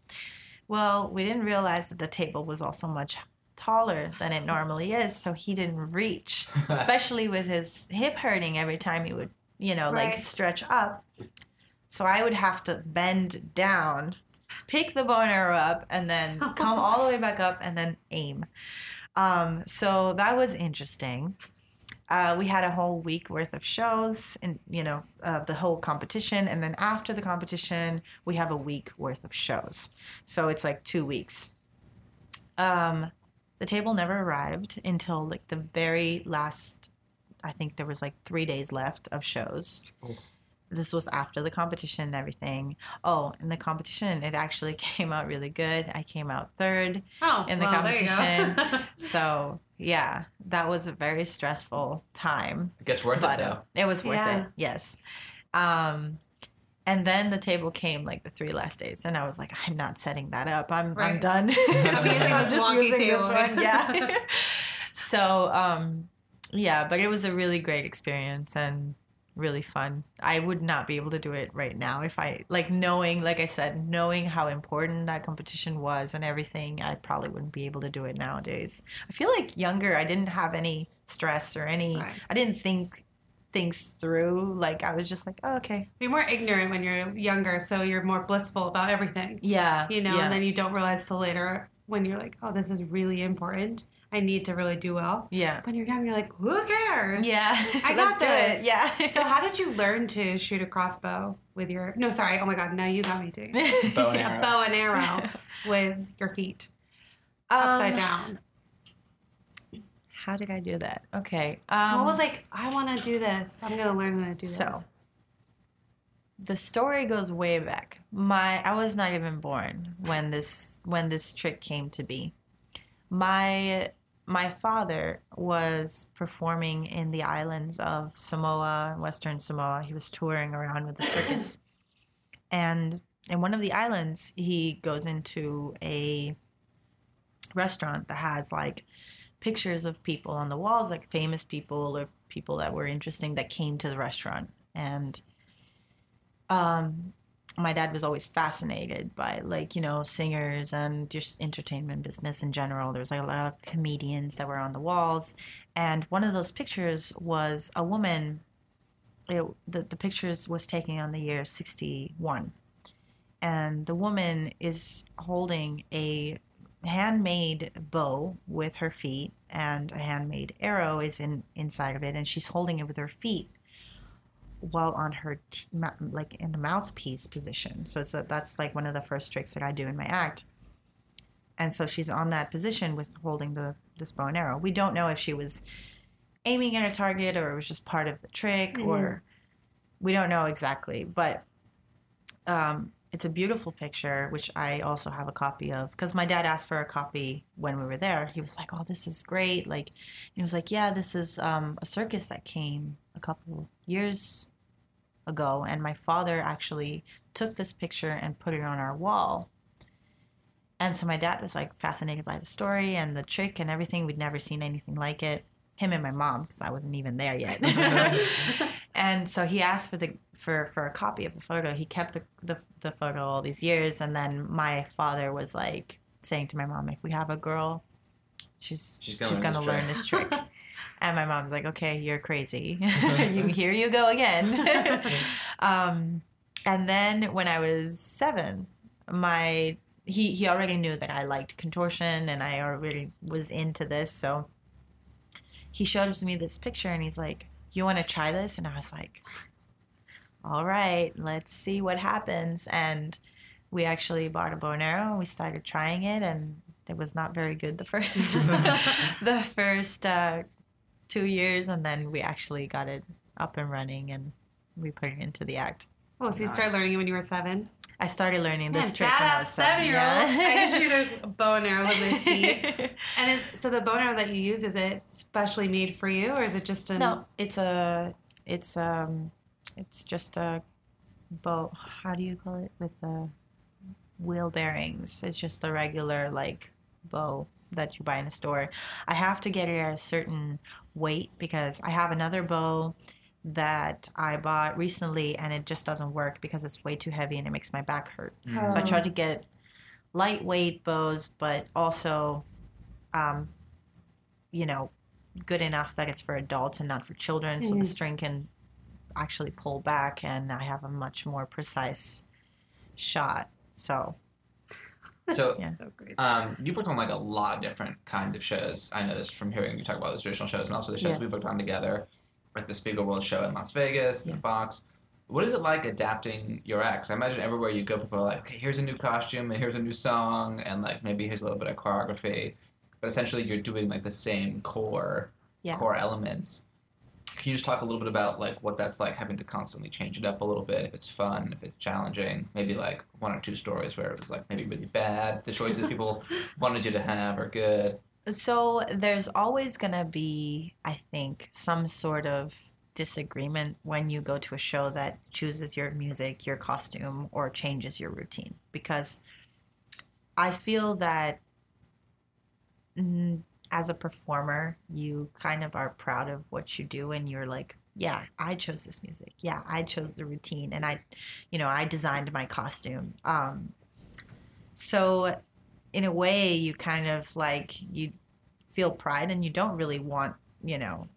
Speaker 3: Well, we didn't realize that the table was also much taller than it normally is, so he didn't reach, especially with his hip hurting every time he would, you know, like stretch up. So I would have to bend down, pick the bow and arrow up, and then come all the way back up and then aim. Um, so that was interesting. Uh, we had a whole week worth of shows and you know uh, the whole competition and then after the competition we have a week worth of shows so it's like two weeks um, the table never arrived until like the very last i think there was like three days left of shows
Speaker 1: Oh.
Speaker 3: this was after the competition and everything oh in the competition it actually came out really good i came out third
Speaker 2: Oh,
Speaker 3: in the
Speaker 2: well, there you go.
Speaker 3: competition. so yeah, that was a very stressful time,
Speaker 1: I guess worth
Speaker 3: but
Speaker 1: it though.
Speaker 3: it was worth
Speaker 2: Yeah.
Speaker 3: it. Yes. Um, and then the table came like the three last days, and I was like, I'm not setting that up. I'm I'm done.
Speaker 2: I'm using
Speaker 3: I'm
Speaker 2: this
Speaker 3: just using this
Speaker 2: table.
Speaker 3: one. Yeah. so um, yeah, but it was a really great experience and really fun. I would not be able to do it right now if I like knowing, like I said, knowing how important that competition was and everything. I probably wouldn't be able to do it nowadays. I feel like younger, I didn't have any stress or any.
Speaker 2: Right.
Speaker 3: I didn't think things through. Like I was just like, oh, okay,
Speaker 2: You're more ignorant when you're younger, so you're more blissful about everything.
Speaker 3: yeah,
Speaker 2: You know,
Speaker 3: yeah.
Speaker 2: and then you don't realize till later when you're like, oh, this is really important. I need to really do well.
Speaker 3: yeah,
Speaker 2: When you're young, you're like, who cares?
Speaker 3: yeah.
Speaker 2: I
Speaker 3: Let's
Speaker 2: got
Speaker 3: do
Speaker 2: this.
Speaker 3: it. Yeah.
Speaker 2: So how did you learn to shoot a crossbow with your? No, sorry. Oh my God! Now you got me doing.
Speaker 1: Bow and
Speaker 2: a
Speaker 1: arrow.
Speaker 2: bow and arrow with your feet upside
Speaker 3: Um,
Speaker 2: down.
Speaker 3: How did I do that? Okay. Um,
Speaker 2: what was like? I want to do this. I'm gonna learn how to do this.
Speaker 3: So, the story goes way back. My I was not even born when this when this trick came to be. My my father was performing in the islands of Samoa, Western Samoa. He was touring around with the circus. and in one of the islands, he goes into a restaurant that has like pictures of people on the walls, like famous people or people that were interesting that came to the restaurant. And um, my dad was always fascinated by like you know singers and just entertainment business in general. There's like a lot of comedians that were on the walls, and one of those pictures was a woman. It, the the pictures was taken on the year sixty one, and the woman is holding a handmade bow with her feet and a handmade arrow is in inside of it and she's holding it with her feet while on her t- like in the mouthpiece position. So it's a, that's like one of the first tricks that i do in my act. And so she's on that position with holding the this bow and arrow. We don't know if she was aiming at a target or it was just part of the trick or we don't know exactly but um, it's a beautiful picture, which I also have a copy of because my dad asked for a copy when we were there. He was like, "Oh, this is great!" Like, he was like, "Yeah, this is um, a circus that came a couple years ago, and my father actually took this picture and put it on our wall." And so my dad was like fascinated by the story and the trick and everything. We'd never seen anything like it. Him and my mom, because I wasn't even there yet. and so he asked for the for for a copy of the photo. He kept the, the the photo all these years, and then my father was like saying to my mom, "If we have a girl, she's
Speaker 1: She's
Speaker 3: she's
Speaker 1: gonna
Speaker 3: gonna,
Speaker 1: learn this
Speaker 3: learn this trick." and my mom's like, "Okay, you're crazy. you, here you go again." um, and then when I was seven, my he he already knew that I liked contortion, and I already was into this, so he showed me this picture, and he's like, "You want to try this?" And I was like all right, let's see what happens. And we actually bought a bow and arrow. and We started trying it, and it was not very good the first the first uh, two years, and then we actually got it up and running, and we put it into the act.
Speaker 2: Oh, so you started learning it when you were seven?
Speaker 3: I started learning this
Speaker 2: Man,
Speaker 3: trick when I
Speaker 2: badass
Speaker 3: was seven.
Speaker 2: seven-year-old. I can shoot a bow and arrow with my feet. And is so the bow and arrow that you use is it specially made for you, or is it just a
Speaker 3: no, it's a, it's um, it's just a bow. How do you call it with the wheel bearings? It's just a regular like bow that you buy in a store. I have to get it at a certain weight because I have another bow that I bought recently and it just doesn't work because it's way too heavy and it makes my back hurt. So I tried to get lightweight bows, but also, um, you know, good enough that it's for adults and not for children, so the string can actually pull back and I have a much more precise shot. So
Speaker 1: So,
Speaker 3: Yeah.
Speaker 2: so crazy.
Speaker 1: um, you've worked on like a lot of different kinds of shows. I know this from hearing you talk about the traditional shows and also the shows
Speaker 3: Yeah.
Speaker 1: we've worked on together, like the Spiegel World Show in Las Vegas, the Fox. What is it like adapting your acts? I imagine everywhere you go, people are like, okay, here's a new costume and here's a new song, and like maybe here's a little bit of choreography. But essentially, you're doing like the same core
Speaker 3: Yeah.
Speaker 1: core elements. Can you just talk a little bit about like what that's like having to constantly change it up a little bit? If it's fun, if it's challenging, maybe like one or two stories where it was like maybe really bad. The choices people wanted you to have are good.
Speaker 3: So there's always going to be, I think, some sort of disagreement when you go to a show that chooses your music, your costume, or changes your routine. Because I feel that mm, as a performer, you kind of are proud of what you do and you're like, yeah, I chose this music. Yeah, I chose the routine and I, you know, I designed my costume. Um, so in a way you kind of like you feel pride and you don't really want you know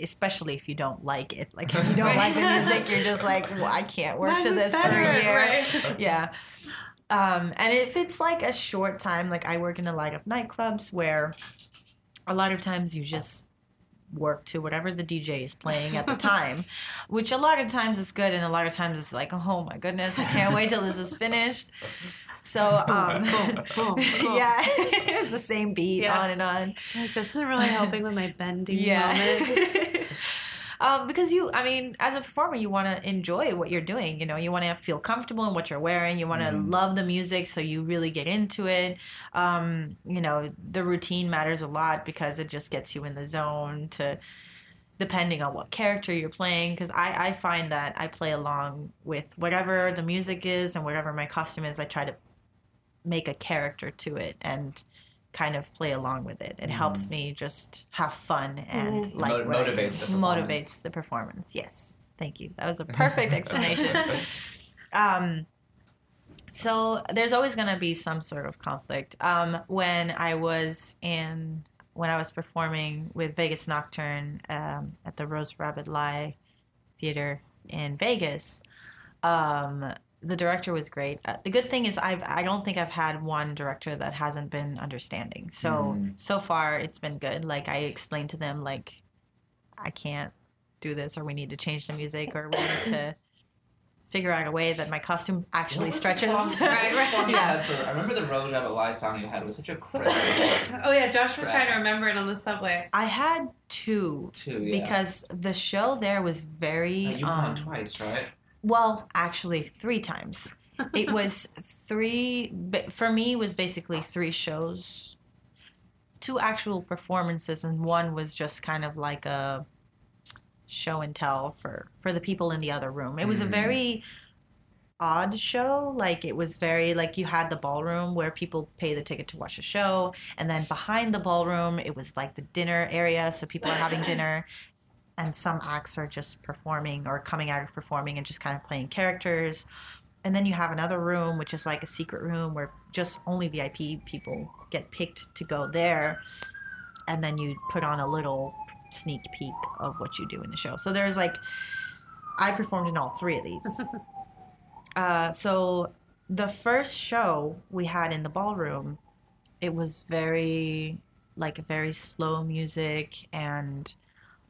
Speaker 3: especially if you don't like it. Like if you don't like the music you're just like well, i can't work
Speaker 2: Mine
Speaker 3: to this for a year.
Speaker 2: right?
Speaker 3: yeah. Um, and if it's like a short time like i work in a lot of nightclubs where a lot of times you just work to whatever the dj is playing at the time which a lot of times is good and a lot of times it's like oh my goodness i can't wait till this is finished so um,
Speaker 2: Boom, boom, boom.
Speaker 3: yeah, it's the same beat
Speaker 2: Yeah.
Speaker 3: on and on.
Speaker 2: Like, this isn't really helping with my bending moment.
Speaker 3: um, because you, I mean, as a performer, you want to enjoy what you're doing. You know, you want to feel comfortable in what you're wearing. You want to love the music, so you really get into it. Um, you know, the routine matters a lot because it just gets you in the zone to depending on what character you're playing because I, I find that i play along with whatever the music is and whatever my costume is i try to make a character to it and kind of play along with it. It helps me just have fun and
Speaker 2: Mhm.
Speaker 3: like
Speaker 1: Mo-
Speaker 3: what I do.
Speaker 1: motivates the performance.
Speaker 3: motivates the performance. Yes. Thank you. That was a perfect explanation. Um so there's always going to be some sort of conflict. Um when i was in when i was performing with vegas nocturne um, at the rose rabbit lie theater in vegas um the director was great uh, the good thing is i've i don't think i've had one director that hasn't been understanding so so far it's been good like i explained to them like i can't do this or we need to change the music or we need to figure out a way that my costume actually stretches
Speaker 2: Right, right.
Speaker 1: Song you
Speaker 3: Yeah.
Speaker 1: had for, I remember the Rose Rabbit Lie song you had was such a crazy
Speaker 2: Oh yeah, Josh was trying to remember it on the subway.
Speaker 3: i had two
Speaker 1: too. Yeah.
Speaker 3: because the show there was very
Speaker 1: Uh, you went
Speaker 3: um,
Speaker 1: on twice, right?
Speaker 3: Well, actually, three times. It was three. For me, it was basically three shows, two actual performances, and one was just kind of like a show and tell for for the people in the other room. It was a
Speaker 1: Mm.
Speaker 3: very odd show. Like it was very like you had the ballroom where people pay the ticket to watch a show, and then behind the ballroom, it was like the dinner area, so people are having dinner and some acts are just performing or coming out of performing and just kind of playing characters. And then you have another room, which is like a secret room where just only VIP people get picked to go there. And then you put on a little sneak peek of what you do in the show. So there's like, I performed in all three of these. uh, so the first show we had in the ballroom, it was very, like, very slow music and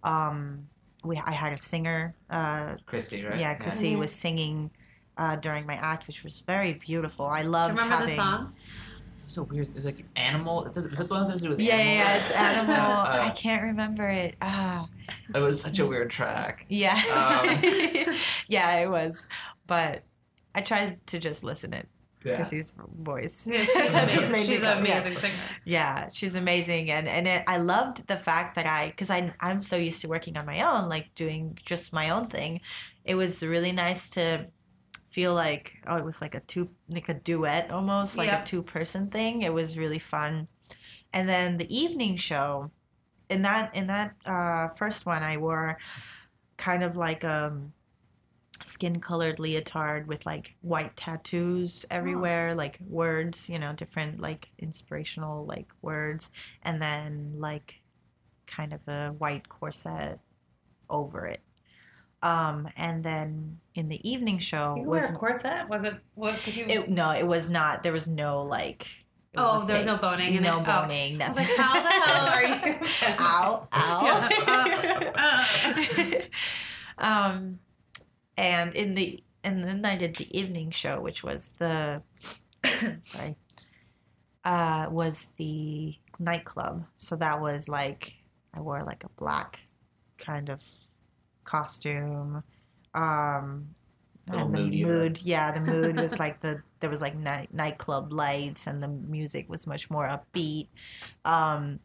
Speaker 3: um, we I had a singer. Uh,
Speaker 1: Chrissy, right?
Speaker 3: yeah, Chrissy was singing uh, during my act, which was very beautiful. I loved
Speaker 2: remember
Speaker 3: having.
Speaker 2: the song?
Speaker 1: So weird. It's like animal. Is that the one that to do with
Speaker 3: Yeah, yeah,
Speaker 1: animals?
Speaker 3: yeah, it's animal.
Speaker 1: Uh,
Speaker 3: I can't remember it. Ah,
Speaker 1: It was such a weird track.
Speaker 3: yeah,
Speaker 1: Um.
Speaker 3: yeah, it was. But I tried to just listen at
Speaker 1: Yeah.
Speaker 3: Chrissy's voice.
Speaker 2: Yeah, she's amazing. She's
Speaker 3: go,
Speaker 2: an
Speaker 3: yeah.
Speaker 2: amazing singer.
Speaker 3: Yeah, she's amazing, and and it, I loved the fact that I, because I I'm so used to working on my own, like doing just my own thing. It was really nice to feel like oh, it was like a two like a duet almost, like
Speaker 2: Yeah.
Speaker 3: a two person thing. It was really fun, and then the evening show, in that in that uh, first one, I wore kind of like um skin colored leotard with like white tattoos everywhere like words you know different like inspirational like words and then like kind of a white corset over it um and then in the evening show
Speaker 2: You
Speaker 3: was
Speaker 2: wear a corset? Was it? What could you?
Speaker 3: it no it was not there was no like
Speaker 2: oh, there was no boning
Speaker 3: no
Speaker 2: it.
Speaker 3: boning
Speaker 2: Oh. I was
Speaker 3: nothing
Speaker 2: like, how the hell are you?
Speaker 3: ow ow
Speaker 2: Yeah,
Speaker 3: um, and in the and then I did the evening show, which was the sorry, uh, was the nightclub. So that was like I wore like a black kind of costume. Um, and the
Speaker 1: moodier.
Speaker 3: mood, yeah, the mood was like the there was like night nightclub lights, and the music was much more upbeat. Um,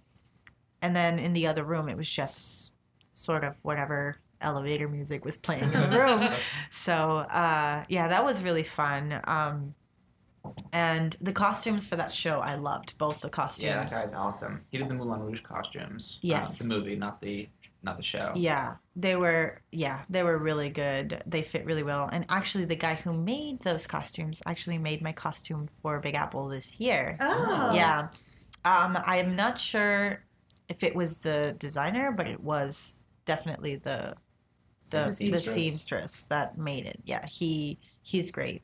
Speaker 3: and then in the other room, it was just sort of whatever elevator music was playing in the room. so uh, yeah, that was really fun. Um, and the costumes for that show, I loved both the costumes.
Speaker 1: Yeah, that guy's awesome. He did the Moulin Rouge costumes. uh,
Speaker 3: Yes.
Speaker 1: the movie, not the not the show.
Speaker 3: Yeah, they were. Yeah, they were really good. They fit really well. And actually, the guy who made those costumes actually made my costume for Big Apple this year.
Speaker 2: oh.
Speaker 3: Yeah, um, I'm not sure if it was the designer, but it was definitely the the, the
Speaker 1: Seamstress.
Speaker 3: seamstress that made it. Yeah, he he's great.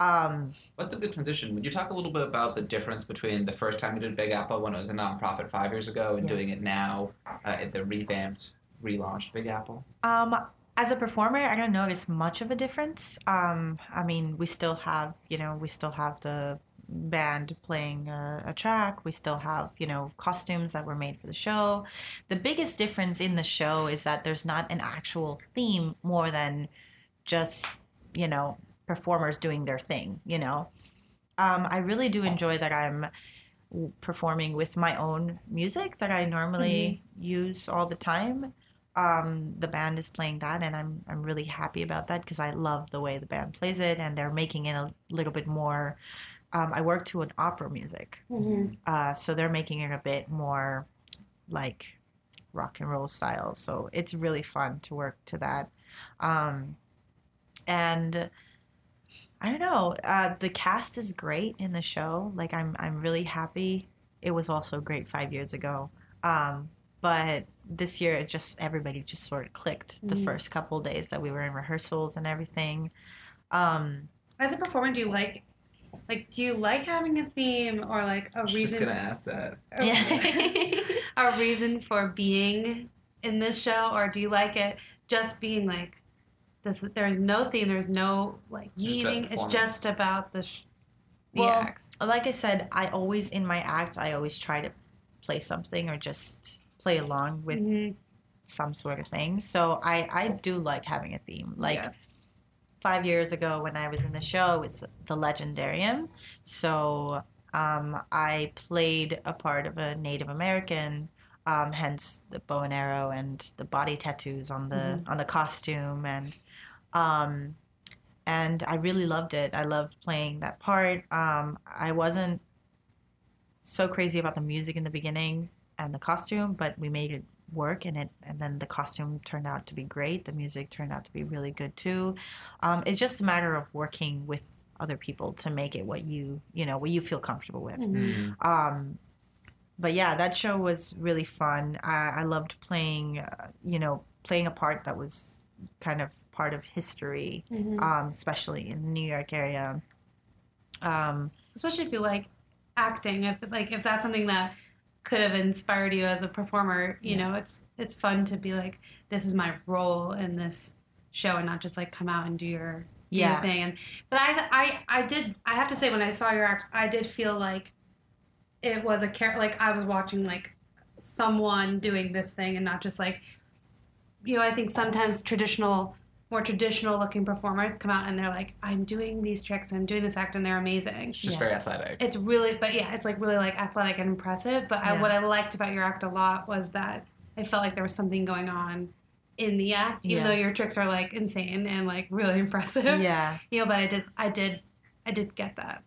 Speaker 3: Um,
Speaker 1: What's a good transition? Would you talk a little bit about the difference between the first time you did Big Apple when it was a nonprofit five years ago and
Speaker 3: Yeah.
Speaker 1: doing it now uh, at the revamped, relaunched Big Apple?
Speaker 3: Um, as a performer, I don't notice much of a difference. Um, I mean, we still have, you know, we still have the band playing a, a track. We still have, you know, costumes that were made for the show. The biggest difference in the show is that there's not an actual theme more than just, you know, performers doing their thing, you know. Um, I really do enjoy that I'm performing with my own music that I normally use all the time. um, the band is playing that, and I'm I'm really happy about that because I love the way the band plays it, and they're making it a little bit more. Um, I work to an opera music, uh, so they're making it a bit more like rock and roll style. So it's really fun to work to that. Um, and I don't know, uh, the cast is great in the show. Like I'm, I'm really happy. It was also great five years ago. Um, but this year, it just everybody just sort of clicked. The first couple days that we were in rehearsals and everything. Um,
Speaker 2: As a performer, do you like, like, do you like having a theme or like a
Speaker 1: Just
Speaker 2: reason?
Speaker 1: gonna ask that.
Speaker 3: yeah.
Speaker 2: a reason for being in this show, or do you like it just being like this? There's no theme. There's no like
Speaker 1: It's just
Speaker 2: meaning. It's just about the sh- the
Speaker 3: Well,
Speaker 2: acts.
Speaker 3: like I said, I always in my act, I always try to play something or just play along with
Speaker 2: Mhm.
Speaker 3: some sort of thing. So I I do like having a theme. Like
Speaker 2: Yeah.
Speaker 3: Five years ago when I was in the show, it was the Legendarium. So um, I played a part of a Native American. Um, hence the bow and arrow and the body tattoos on the on the costume and um, and I really loved it. I loved playing that part. Um, I wasn't so crazy about the music in the beginning and the costume, but we made it work and it and then the costume turned out to be great. The music turned out to be really good too. Um, it's just a matter of working with other people to make it what you you know what you feel comfortable with.
Speaker 1: Mm.
Speaker 3: Um, but yeah, that show was really fun. I, I loved playing, uh, you know, playing a part that was kind of part of history, um, especially in the New York area. Um,
Speaker 2: especially if you like acting if like if that's something that could have inspired you as a performer you know it's it's fun to be like this is my role in this show and not just like come out and do your do your
Speaker 3: Yeah.
Speaker 2: thing and but I I I did I have to say when I saw your act I did feel like it was a care like I was watching like someone doing this thing and not just like you know I think sometimes traditional more traditional looking performers come out and they're like I'm doing these tricks I'm doing this act and they're amazing
Speaker 1: It's just
Speaker 3: Yeah.
Speaker 1: very athletic.
Speaker 2: it's really but yeah it's like really like athletic and impressive but I, what i liked about your act a lot was that i felt like there was something going on in the act even
Speaker 3: Yeah.
Speaker 2: though your tricks are like insane and like really impressive
Speaker 3: yeah,
Speaker 2: you know but i did i did i did get that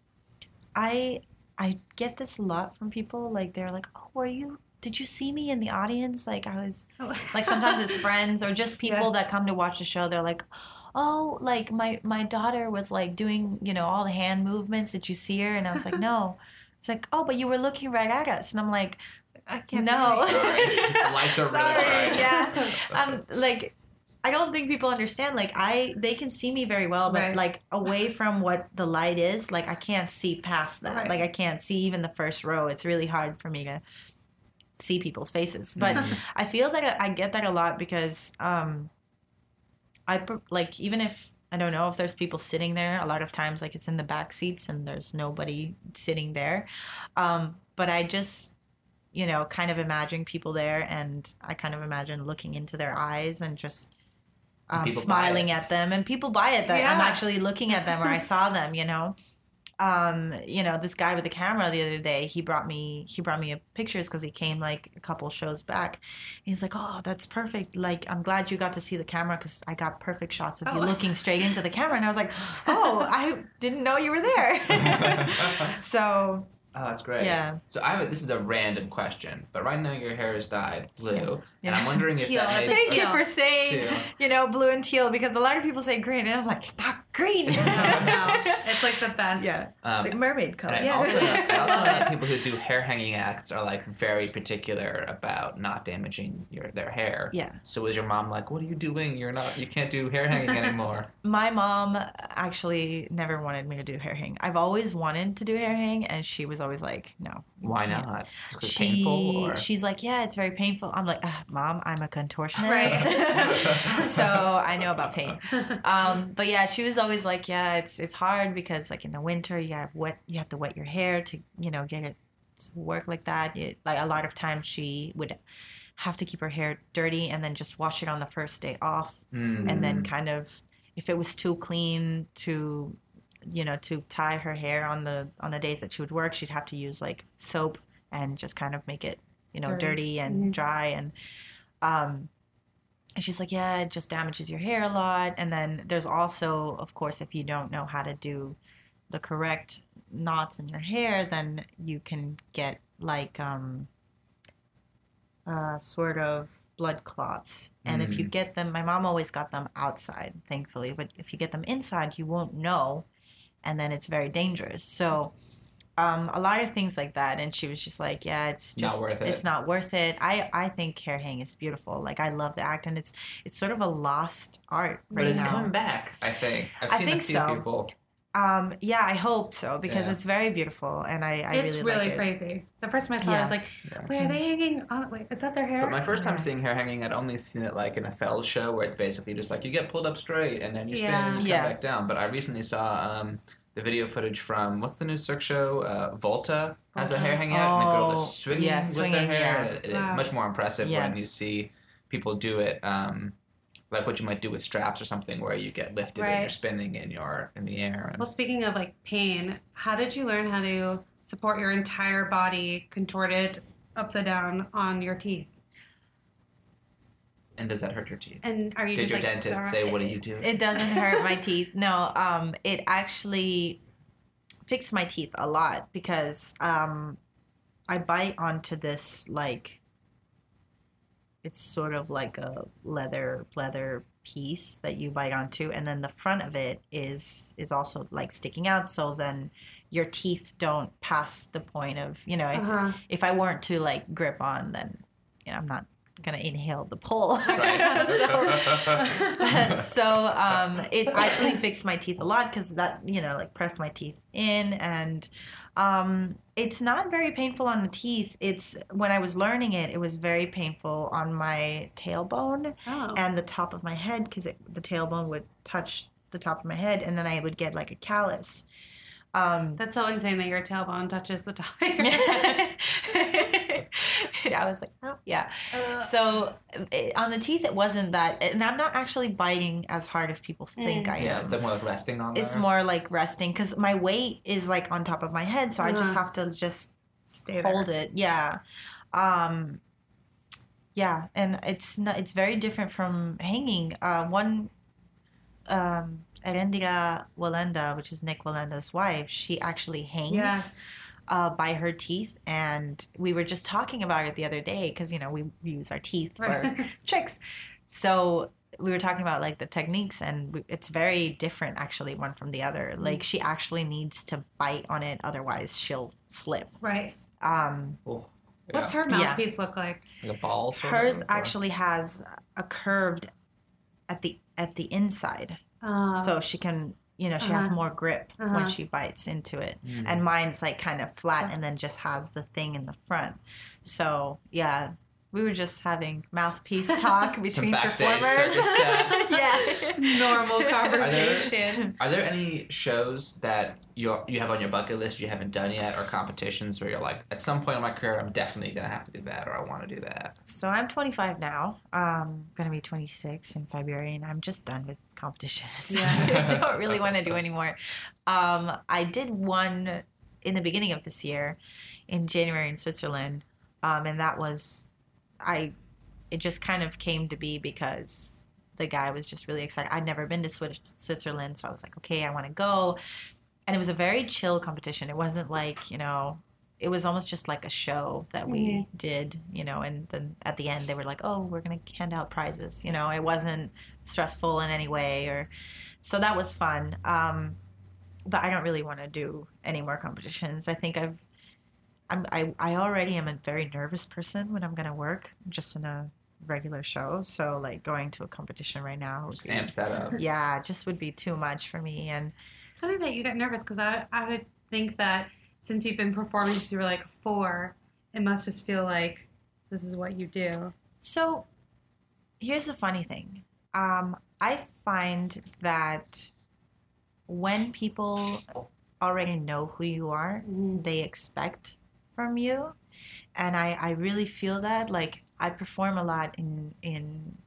Speaker 3: I I get this a lot from people. Like they're like, "Oh, were you? Did you see me in the audience? Like I was like sometimes it's friends or just people
Speaker 2: Yeah.
Speaker 3: that come to watch the show they're like oh like my my daughter was like doing you know all the hand movements did you see her and i was like no it's like oh but you were looking right at us and i'm like
Speaker 2: i can't
Speaker 3: no
Speaker 1: Sorry. Lights are really
Speaker 3: Sorry,
Speaker 1: bright.
Speaker 3: yeah um like I don't think people understand. Like I, they can see me very well, but
Speaker 2: Right.
Speaker 3: like away from what the light is, like I can't see past that.
Speaker 2: Right.
Speaker 3: Like I can't see even the first row. It's really hard for me to see people's faces. But
Speaker 1: Mhm.
Speaker 3: I feel that I, I get that a lot because um, I like even if I don't know if there's people sitting there. A lot of times, like it's in the back seats and there's nobody sitting there. Um, but I just, you know, kind of imagine people there, and I kind of imagine looking into their eyes and just um, smiling at them, and people buy it that I'm actually looking at them or I saw them. You know, um, you know, this guy with the camera the other day, he brought me he brought me a pictures because he came like a couple shows back. He's like, "Oh, that's perfect. Like, I'm glad you got to see the camera because I got perfect shots of you
Speaker 2: Oh.
Speaker 3: looking straight into the camera." And I was like, "Oh, I didn't know you were there." so
Speaker 1: Oh, that's great.
Speaker 3: Yeah.
Speaker 1: So I have, this is a random question, but right now your hair is dyed blue, and I'm
Speaker 3: Yeah.
Speaker 1: wondering if
Speaker 2: Teal,
Speaker 1: that
Speaker 2: it's
Speaker 1: makes
Speaker 3: thank you for saying,
Speaker 1: Teal.
Speaker 3: you know, blue and teal because a lot of people say green, and I'm like, "It's not green."
Speaker 2: no no it's like the best
Speaker 3: yeah,
Speaker 1: Um,
Speaker 3: it's like mermaid color.
Speaker 1: And I
Speaker 2: Yeah.
Speaker 1: also, know, I also know that people who do hair hanging acts are like very particular about not damaging your their hair.
Speaker 3: Yeah.
Speaker 1: So was your mom like, "What are you doing? You're not. You can't do hair hanging anymore."
Speaker 3: My mom actually never wanted me to do hair hang. I've always wanted to do hair hang, and she was always like, "No."
Speaker 1: Why
Speaker 3: can't."
Speaker 1: not? Is it
Speaker 3: She,
Speaker 1: painful or?
Speaker 3: she's like, yeah, it's very painful. I'm like, mom, I'm a contortionist,
Speaker 2: Right.
Speaker 3: so I know about pain. Um, but yeah, she was always like, yeah, it's it's hard because like in the winter you have wet, you have to wet your hair to you know get it to work like that. It, like a lot of times she would have to keep her hair dirty and then just wash it on the first day off
Speaker 1: Mm.
Speaker 3: and then kind of if it was too clean to you know to tie her hair on the on the days that she would work she'd have to use like soap and just kind of make it you know
Speaker 2: Dirty.
Speaker 3: dirty, and
Speaker 2: Mhm.
Speaker 3: dry and um And she's like, yeah, it just damages your hair a lot. And then there's also, of course, if you don't know how to do the correct knots in your hair, then you can get like um, uh, sort of blood clots. And if you get them, my mom always got them outside, thankfully. But if you get them inside, you won't know, and then it's very dangerous. So. Um, a lot of things like that, and she was just like, "Yeah, it's
Speaker 1: Not
Speaker 3: just
Speaker 1: worth it.
Speaker 3: It's not worth it." I I think hair hang is beautiful. Like I love the act, and it's it's sort of a lost art
Speaker 1: But
Speaker 3: right
Speaker 1: it's
Speaker 3: now.
Speaker 1: coming back, I think. I've
Speaker 3: I
Speaker 1: seen
Speaker 3: think
Speaker 1: a few
Speaker 3: so.
Speaker 1: people.
Speaker 3: Um, yeah, I hope so because
Speaker 1: Yeah.
Speaker 3: it's very beautiful, and I, I
Speaker 2: it's
Speaker 3: really,
Speaker 2: really
Speaker 3: like it.
Speaker 2: crazy. The first time I saw it, I was like,
Speaker 1: Yeah.
Speaker 2: wait, are they hanging on? Wait, is that their hair?
Speaker 1: But my first time
Speaker 3: Yeah.
Speaker 1: seeing hair hanging, I'd only seen it like in a Feld show where it's basically just like you get pulled up straight and then you spin
Speaker 2: Yeah.
Speaker 1: and you
Speaker 3: Yeah.
Speaker 1: come back down. But I recently saw um, the video footage from what's the new Cirque show? Uh, Volta has a hair hanging out and the girl
Speaker 3: Oh,
Speaker 1: is swinging
Speaker 3: yeah,
Speaker 1: with
Speaker 3: swinging,
Speaker 1: their hair.
Speaker 3: yeah.
Speaker 1: It- it's
Speaker 2: Wow.
Speaker 1: much more impressive
Speaker 3: Yeah.
Speaker 1: when you see people do it. Um, like what you might do with straps or something, where you get lifted and you're spinning and you're in the air. And
Speaker 2: well, speaking of like pain, how did you learn how to support your entire body contorted upside down on your teeth?
Speaker 1: And does that hurt your teeth?
Speaker 2: And are you
Speaker 1: Did
Speaker 2: just
Speaker 1: your
Speaker 2: like
Speaker 1: dentist
Speaker 2: "Dara-"
Speaker 1: say, "What do you do?"
Speaker 3: It doesn't hurt my teeth. No, um, it actually fixed my teeth a lot because um, I bite onto this like it's sort of like a leather leather piece that you bite onto, and then the front of it is is also like sticking out. So then your teeth don't pass the point of you know if,
Speaker 2: Uh-huh.
Speaker 3: if I weren't to like grip on, then you know I'm not gonna inhale the pole.
Speaker 1: Right.
Speaker 3: so so um, it actually fixed my teeth a lot because that you know like pressed my teeth in and um, it's not very painful on the teeth it's when i was learning it it was very painful on my tailbone
Speaker 2: Oh.
Speaker 3: and the top of my head because the tailbone would touch the top of my head and then i would get like a callus um,
Speaker 2: That's so insane that your tailbone touches the top of your head.
Speaker 3: I was like, oh, yeah.
Speaker 2: Uh,
Speaker 3: So it, on the teeth, it wasn't that, and I'm not actually biting as hard as people think
Speaker 2: Mm.
Speaker 3: I
Speaker 1: yeah,
Speaker 3: am.
Speaker 1: is that more like resting on
Speaker 3: It's
Speaker 1: there?
Speaker 3: more like resting because my weight is like on top of my head, so I just
Speaker 2: Uh-huh.
Speaker 3: have to just
Speaker 2: stay there.
Speaker 3: hold it. Yeah, um, yeah, and it's not. It's very different from hanging. Uh, one, um, Erendira Wallenda, which is Nik Wallenda's wife, she actually hangs
Speaker 2: Yes.
Speaker 3: Uh, by her teeth, and we were just talking about it the other day because you know we use our teeth for tricks. So we were talking about like the techniques, and it's very different actually one from the other.
Speaker 2: Mm.
Speaker 3: Like she actually needs to bite on it, otherwise she'll slip.
Speaker 2: right.
Speaker 3: Um,
Speaker 1: Oh,
Speaker 2: What's
Speaker 1: yeah.
Speaker 2: her
Speaker 3: Yeah.
Speaker 2: mouthpiece look like?
Speaker 1: like a ball? Sort
Speaker 3: hers
Speaker 1: of,
Speaker 3: actually has a curved at the at the inside,
Speaker 2: Uh,
Speaker 3: so she can you know she has
Speaker 2: Uh-huh.
Speaker 3: more grip
Speaker 2: Uh-huh.
Speaker 3: when she bites into it.
Speaker 1: Mm.
Speaker 3: and mine's like kind of flat and then just has the thing in the front. So yeah, we were just having mouthpiece talk between performers.
Speaker 1: circus
Speaker 3: yeah.
Speaker 2: normal conversation.
Speaker 1: Are there any shows that you you have on your bucket list you haven't done yet, or competitions where you're like, at some point in my career, I'm definitely gonna have to do that, or I want to do that?
Speaker 3: So I'm 25 now. Um, gonna be 26 in February, and I'm just done with competitions.
Speaker 2: Yeah.
Speaker 3: I don't really want to do anymore. Um, I did one in the beginning of this year, in January in Switzerland, um, and that was, I, it just kind of came to be because the guy was just really excited. I'd never been to Swi- Switzerland, so I was like, okay, I want to go, and it was a very chill competition. It wasn't like you know it was almost just like a show that we did, you know, and then at the end they were like, "Oh, we're going to hand out prizes." You know, it wasn't stressful in any way or so that was fun. Um but I don't really want to do any more competitions. I think I've I'm I I already am a very nervous person when I'm going to work just in a regular show. So like going to a competition right now
Speaker 1: Just
Speaker 3: be,
Speaker 1: amps that up.
Speaker 3: yeah, just would be too much for me and
Speaker 2: It's funny that you got nervous because I, I would think that since you've been performing since you were like four, it must just feel like this is what you do.
Speaker 3: So here's the funny thing. Um, I find that when people already know who you are, they expect from you. And I, I really feel that. Like, I perform a lot in, in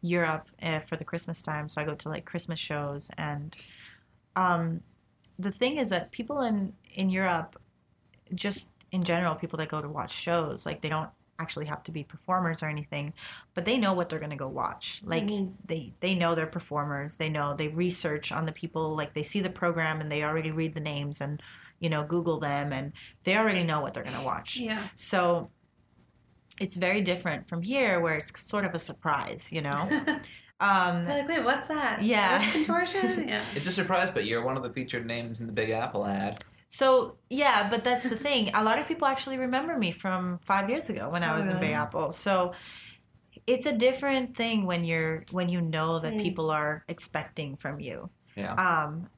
Speaker 3: Europe uh, for the Christmas time. So I go to like Christmas shows. And um, the thing is that people in, in Europe, just in general, people that go to watch shows, like, they don't actually have to be performers or anything, but they know what they're gonna go watch. Like they they know they're performers. They know they research on the people. Like they see the program and they already read the names and you know Google them and they already know what they're gonna watch.
Speaker 2: Yeah.
Speaker 3: So it's very different from here, where it's sort of a surprise. You know. um,
Speaker 2: They're like, wait, what's that?
Speaker 3: Yeah.
Speaker 2: What's contortion? Yeah.
Speaker 1: It's a surprise, but you're one of the featured names in the Big Apple ad.
Speaker 3: So yeah, but that's the thing. A lot of people actually remember me from five years ago when I
Speaker 2: Oh,
Speaker 3: was in
Speaker 2: really?
Speaker 3: Big Apple. So it's a different thing when you're when you know that
Speaker 2: Mm.
Speaker 3: people are expecting from you.
Speaker 1: Yeah.
Speaker 3: Um,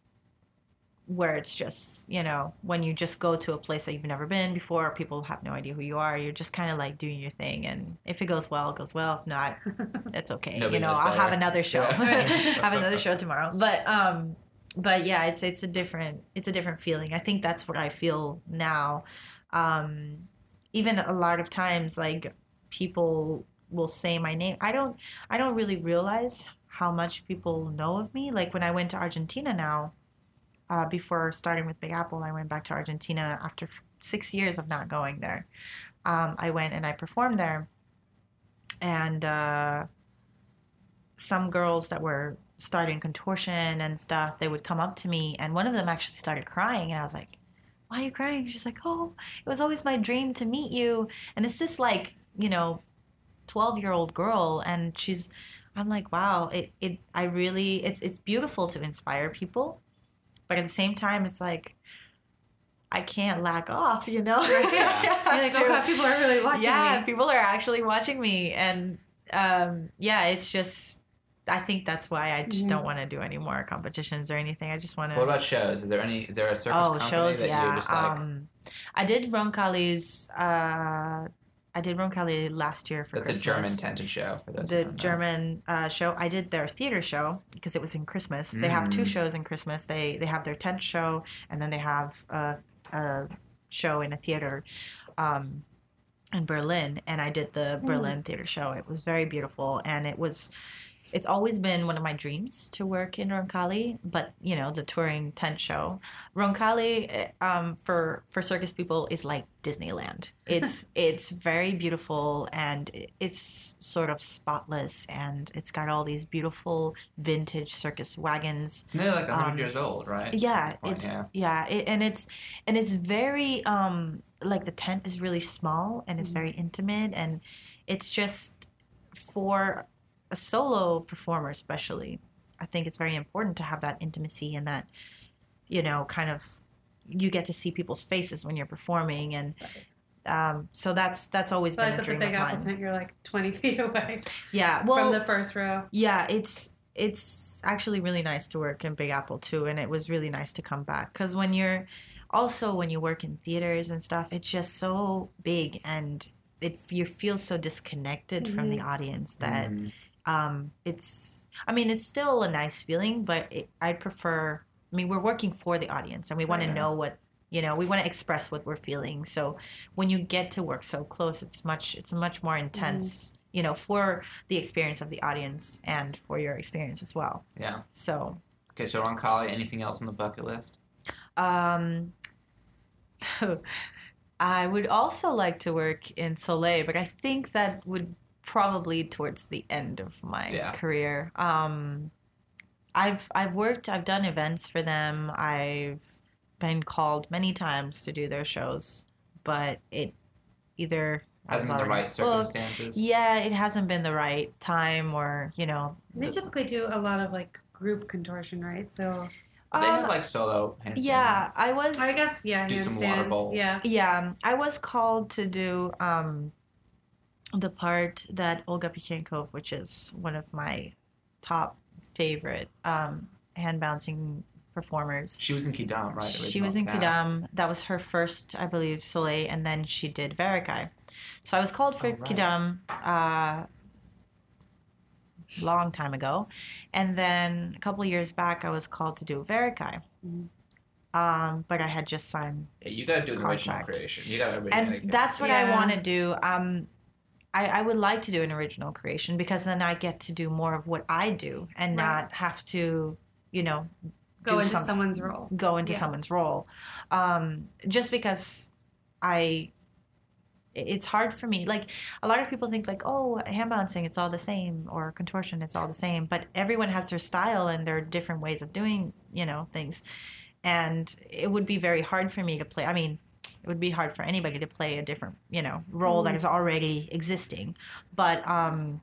Speaker 3: where it's just you know when you just go to a place that you've never been before, people have no idea who you are. You're just kind of like doing your thing, and if it goes well, it goes well. If not, it's okay.
Speaker 1: Nobody
Speaker 3: you know, I'll have another show.
Speaker 1: Yeah.
Speaker 3: have another show tomorrow. But um, but yeah, it's it's a different it's a different feeling. I think that's what I feel now. Um, even a lot of times, like people will say my name. I don't I don't really realize how much people know of me. Like when I went to Argentina now. Uh, before starting with Big Apple, I went back to Argentina after f- six years of not going there. Um, I went and I performed there, and uh, some girls that were starting contortion and stuff, they would come up to me, and one of them actually started crying, and I was like, "Why are you crying?" She's like, "Oh, it was always my dream to meet you," and it's this like you know, twelve year old girl, and she's, I'm like, wow, it it I really it's it's beautiful to inspire people, but at the same time, it's like. I can't lack off, you know.
Speaker 2: You're like, oh god, people are really watching
Speaker 3: yeah,
Speaker 2: me.
Speaker 3: people are actually watching me, and um, yeah, it's just. I think that's why I just
Speaker 2: Mhm.
Speaker 3: don't want to do any more competitions or anything. I just want to.
Speaker 1: What about shows? Is there any? Is there a circus
Speaker 3: oh
Speaker 1: company
Speaker 3: shows?
Speaker 1: that
Speaker 3: Yeah.
Speaker 1: you're just like?
Speaker 3: um, I did Roncalli's. Uh, I did Roncalli last year for
Speaker 1: that's a
Speaker 3: Christmas.
Speaker 1: German tented show for those. who
Speaker 3: The
Speaker 1: don't know.
Speaker 3: German uh, show. I did their theater show because it was in Christmas. They have two
Speaker 1: Mm.
Speaker 3: shows in Christmas. They they have their tent show and then they have a, a show in a theater um, in Berlin. And I did the Berlin theater show. It was very beautiful and it was. It's always been one of my dreams to work in Roncalli, but you know the touring tent show. Roncalli, eh, um, for for circus people, is like Disneyland. It's it's very beautiful and it's sort of spotless, and it's got all these beautiful vintage circus wagons.
Speaker 1: It's nearly like hundred
Speaker 3: um,
Speaker 1: years old, right?
Speaker 3: Yeah,
Speaker 1: Point,
Speaker 3: it's
Speaker 1: yeah.
Speaker 3: yeah, it, and it's and it's very um like the tent is really small and it's very intimate and it's just for a solo performer especially. I think it's very important to have that intimacy and that you know kind of you get to see people's faces when you're performing and um, so that's that's always
Speaker 2: But
Speaker 3: been
Speaker 2: like
Speaker 3: a
Speaker 2: with the
Speaker 3: dream
Speaker 2: big
Speaker 3: of
Speaker 2: apple
Speaker 3: mine.
Speaker 2: tent, you're like 20 feet away
Speaker 3: Yeah, well,
Speaker 2: from the first row.
Speaker 3: yeah, it's it's actually really nice to work in Big Apple too, and it was really nice to come back because when you're also when you work in theaters and stuff, it's just so big and it you feel so disconnected from the audience that
Speaker 1: Mhm.
Speaker 3: Um, it's I mean it's still a nice feeling, but it, I'd prefer. I mean, we're working for the audience, and we want to know what you know. We want to express what we're feeling. So when you get to work so close, it's much it's much more intense. You know, for the experience of the audience and for your experience as well.
Speaker 1: Yeah.
Speaker 3: So,
Speaker 1: Okay, so on Roncalli. Anything else on the bucket list?
Speaker 3: um, I would also like to work in Soleil, but I think that would probably towards the end of my
Speaker 1: Yeah.
Speaker 3: career. Um, I've I've worked, I've done events for them. I've been called many times to do their shows, but it either I was
Speaker 1: Hasn't been the right
Speaker 3: booked.
Speaker 1: circumstances.
Speaker 3: Yeah, it hasn't been the right time, or you know.
Speaker 2: They
Speaker 3: the-
Speaker 2: typically do a lot of like group contortion, right? So
Speaker 1: But they have
Speaker 3: Um,
Speaker 1: like solo handstand.
Speaker 3: yeah. I was.
Speaker 2: I guess yeah,
Speaker 1: Do some rola bola.
Speaker 2: Yeah.
Speaker 3: Yeah, I was called to do um, the part that Olga Pikhienko, which is one of my top favorite um, hand bouncing performers.
Speaker 1: She was in Quidam, right?
Speaker 3: She was in
Speaker 1: cast.
Speaker 3: Quidam. That was her first, I believe, Soleil, and then she did Varekai. So I was called for
Speaker 1: Oh, right.
Speaker 3: Quidam uh, long time ago, and then a couple years back, I was called to do Varekai.
Speaker 2: Mhm.
Speaker 3: Um, but I had just signed
Speaker 1: Yeah, you gotta do an original creation. You gotta.
Speaker 3: and that's what I want to do. Um, I, I would like to do an original creation because then I get to do more of what I do and
Speaker 2: Right.
Speaker 3: not have to, you know,
Speaker 2: Go into
Speaker 3: some-
Speaker 2: someone's role.
Speaker 3: go into
Speaker 2: Yeah.
Speaker 3: someone's role. Um, just because I, it's hard for me. Like a lot of people think like, oh, hand balancing, it's all the same, or contortion, it's all the same. But everyone has their style and their different ways of doing, you know, things. And it would be very hard for me to play. I mean, would be hard for anybody to play a different, you know, role that is already existing. But um,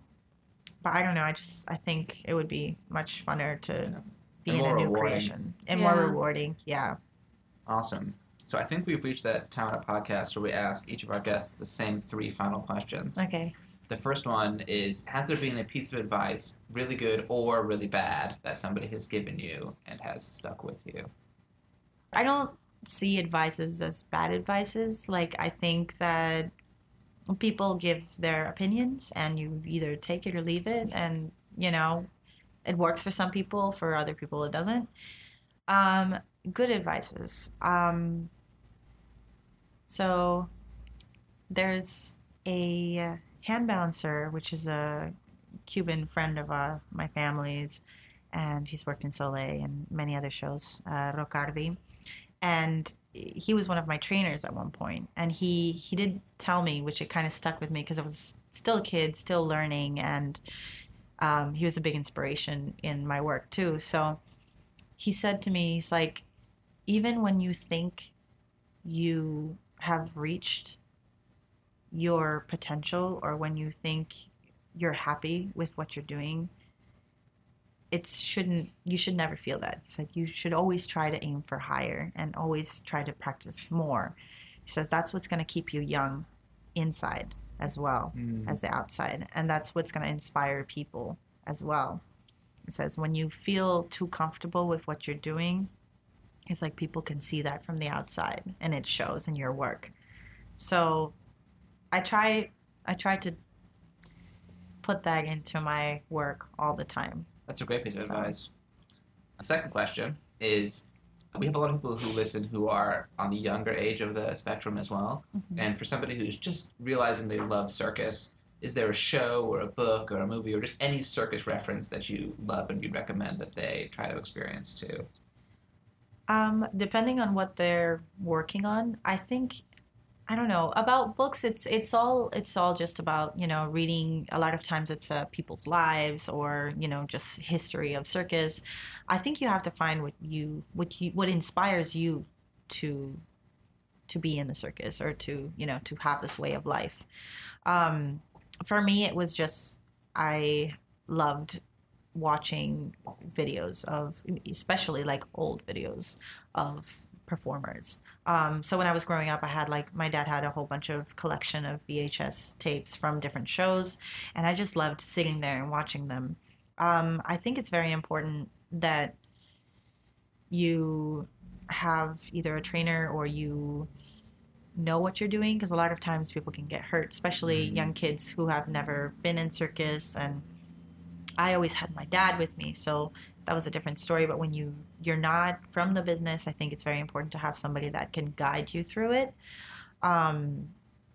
Speaker 3: but I don't know. I just I think it would be much funner to be
Speaker 1: And
Speaker 3: in a new
Speaker 1: rewarding.
Speaker 3: creation and
Speaker 2: Yeah.
Speaker 3: more rewarding. Yeah.
Speaker 1: Awesome. So I think we've reached that time in our podcast where we ask each of our guests the same three final questions.
Speaker 3: Okay.
Speaker 1: The first one is Has there been a piece of advice, really good or really bad, that somebody has given you and has stuck with you?
Speaker 3: I don't see advices as bad advices. Like I think that people give their opinions and you either take it or leave it. And you know it works for some people for other people it doesn't. Um, good advices. Um, so there's a hand balancer which is a cuban friend of uh, my family's and he's worked in soleil and many other shows uh, Roncalli and he was one of my trainers at one point and he he did tell me which it kind of stuck with me because i was still a kid still learning and um, he was a big inspiration in my work too. So he said to me he's like even when you think you have reached your potential or when you think you're happy with what you're doing it shouldn't you should never feel that. He's like you should always try to aim for higher and always try to practice more. He says that's what's going to keep you young inside as well
Speaker 1: Mm.
Speaker 3: as the outside. And that's what's going to inspire people as well. It says when you feel too comfortable with what you're doing it's like people can see that from the outside and it shows in your work. So i try i try to put that into my work all the time
Speaker 1: That's a great piece of
Speaker 3: So-
Speaker 1: advice. The second question is we have a lot of people who listen who are on the younger age of the spectrum as well.
Speaker 3: Mm-hmm.
Speaker 1: And for somebody who's just realizing they love circus, is there a show or a book or a movie or just any circus reference that you love and you'd recommend that they try to experience too?
Speaker 3: Um, depending on what they're working on, I think I don't know about books. It's it's all it's all just about you know reading. A lot of times it's uh, people's lives or you know just history of circus. I think you have to find what you what you what inspires you to to be in the circus or to you know to have this way of life. Um, for me, it was just I loved watching videos of especially like old videos of performers um, so when i was growing up i had like my dad had a whole bunch of collection of vhs tapes from different shows and i just loved sitting there and watching them um, i think it's very important that you have either a trainer or you know what you're doing because a lot of times people can get hurt especially young kids who have never been in circus and I always had my dad with me, so that was a different story. But when you you're not from the business, I think it's very important to have somebody that can guide you through it, um,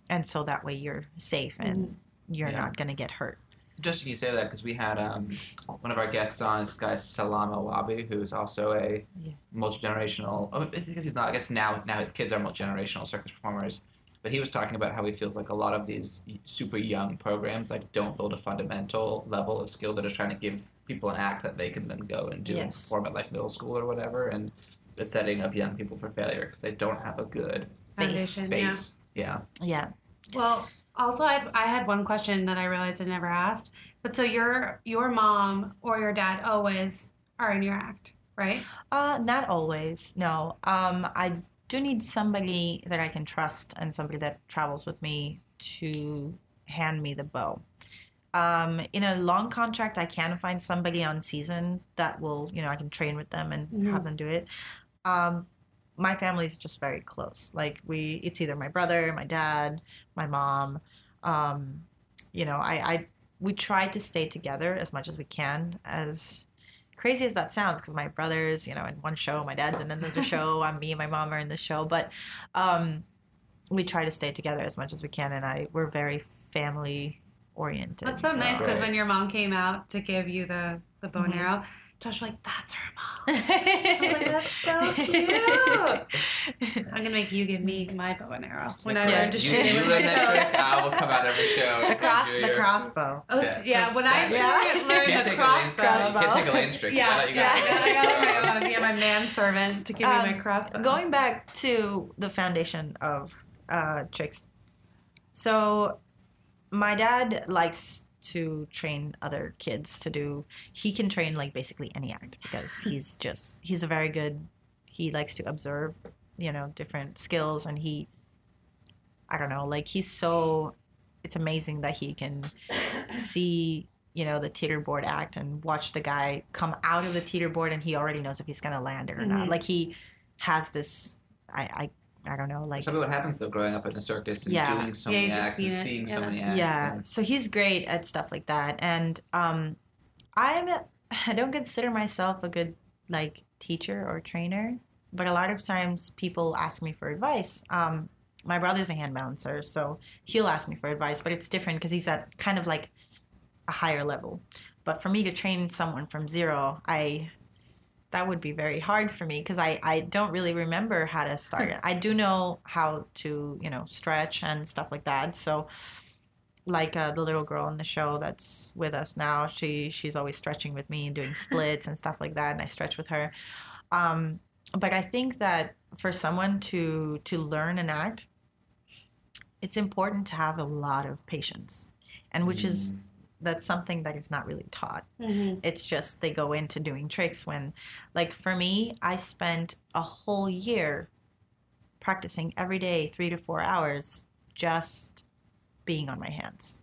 Speaker 3: and so that way you're safe and you're
Speaker 1: Yeah.
Speaker 3: not going to get hurt.
Speaker 1: It's interesting you say that because we had um, one of our guests on, this guy Salam Awabi, who's also a
Speaker 3: Yeah.
Speaker 1: multi generational. Oh, I guess he's not. I guess now now his kids are multi generational circus performers. But he was talking about how he feels like a lot of these super young programs like don't build a fundamental level of skill. They're trying to give people an act that they can then go and do and
Speaker 3: Yes.
Speaker 1: perform at like middle school or whatever, and it's setting up young people for failure because they don't have a good
Speaker 3: Base.
Speaker 2: Foundation,
Speaker 1: base. Yeah.
Speaker 3: Yeah.
Speaker 2: Well, also I had, I had one question that I realized I never asked. But so your your mom or your dad always are in your act, right?
Speaker 3: Uh, not always. No. Um, I do need somebody that I can trust and somebody that travels with me to hand me the bow. Um, in a long contract, I can find somebody on season that will, you know, I can train with them and
Speaker 2: Mhm.
Speaker 3: have them do it. Um, my family's just very close. Like we, it's either my brother, my dad, my mom. Um, you know, I, I, we try to stay together as much as we can. As crazy as that sounds, because my brother's, you know, in one show, my dad's in another show, I'm me and my mom are in the show, but um, we try to stay together as much as we can, and I we're very family oriented.
Speaker 2: That's so nice because when your mom came out to give you the the bow and
Speaker 3: Mhm.
Speaker 2: arrow, Josh was like, "That's her mom." I was like, "That's so cute." I'm gonna make you give me my bow and arrow when I learn to
Speaker 1: you,
Speaker 2: shoot it
Speaker 1: you
Speaker 2: with
Speaker 1: learn
Speaker 2: my
Speaker 1: that trick,
Speaker 2: toes.
Speaker 1: I will come out every show.
Speaker 3: the cross, the
Speaker 1: your-
Speaker 3: crossbow.
Speaker 2: Oh,
Speaker 1: Yeah.
Speaker 2: yeah, when I
Speaker 3: Yeah.
Speaker 2: learned, learned
Speaker 1: Can't
Speaker 2: the
Speaker 1: take a lane-
Speaker 2: crossbow.
Speaker 3: Crossbow.
Speaker 1: Can't take a lane trick.
Speaker 2: Yeah,
Speaker 1: I'll let you
Speaker 2: yeah,
Speaker 1: guys-
Speaker 2: I got my own. Yeah, my manservant to give me my
Speaker 3: Um,
Speaker 2: crossbow.
Speaker 3: Going back to the foundation of uh, tricks. So, my dad likes to train other kids to do. He can train like basically any act because he's just he's a very good. He likes to observe, you know, different skills, and he. I don't know, like he's so. It's amazing that he can see you know the teeter board act and watch the guy come out of the teeter board and he already knows if he's gonna land it or not.
Speaker 2: Mhm.
Speaker 3: Like he has this. I I I don't know. Like
Speaker 1: Tell me what happens though, growing up in the circus and
Speaker 3: Yeah.
Speaker 1: doing so
Speaker 2: Yeah,
Speaker 1: many acts and seeing so many acts.
Speaker 3: yeah.
Speaker 1: and-
Speaker 3: So he's great at stuff like that, and um, I'm I don't consider myself a good like teacher or trainer, but a lot of times people ask me for advice. Um, my brother's a hand balancer, so he'll ask me for advice, but it's different because he's at kind of like a higher level. But for me to train someone from zero, I that would be very hard for me because I, I don't really remember how to start. I do know how to, you know, stretch and stuff like that. So like uh, the little girl in the show that's with us now, she she's always stretching with me and doing splits and stuff like that, and I stretch with her. Um, but I think that for someone to to learn and act, it's important to have a lot of patience, and which is that's something that is not really taught.
Speaker 2: Mhm.
Speaker 3: it's just they go into doing tricks when like for me i spent a whole year practicing every day three to four hours just being on my hands.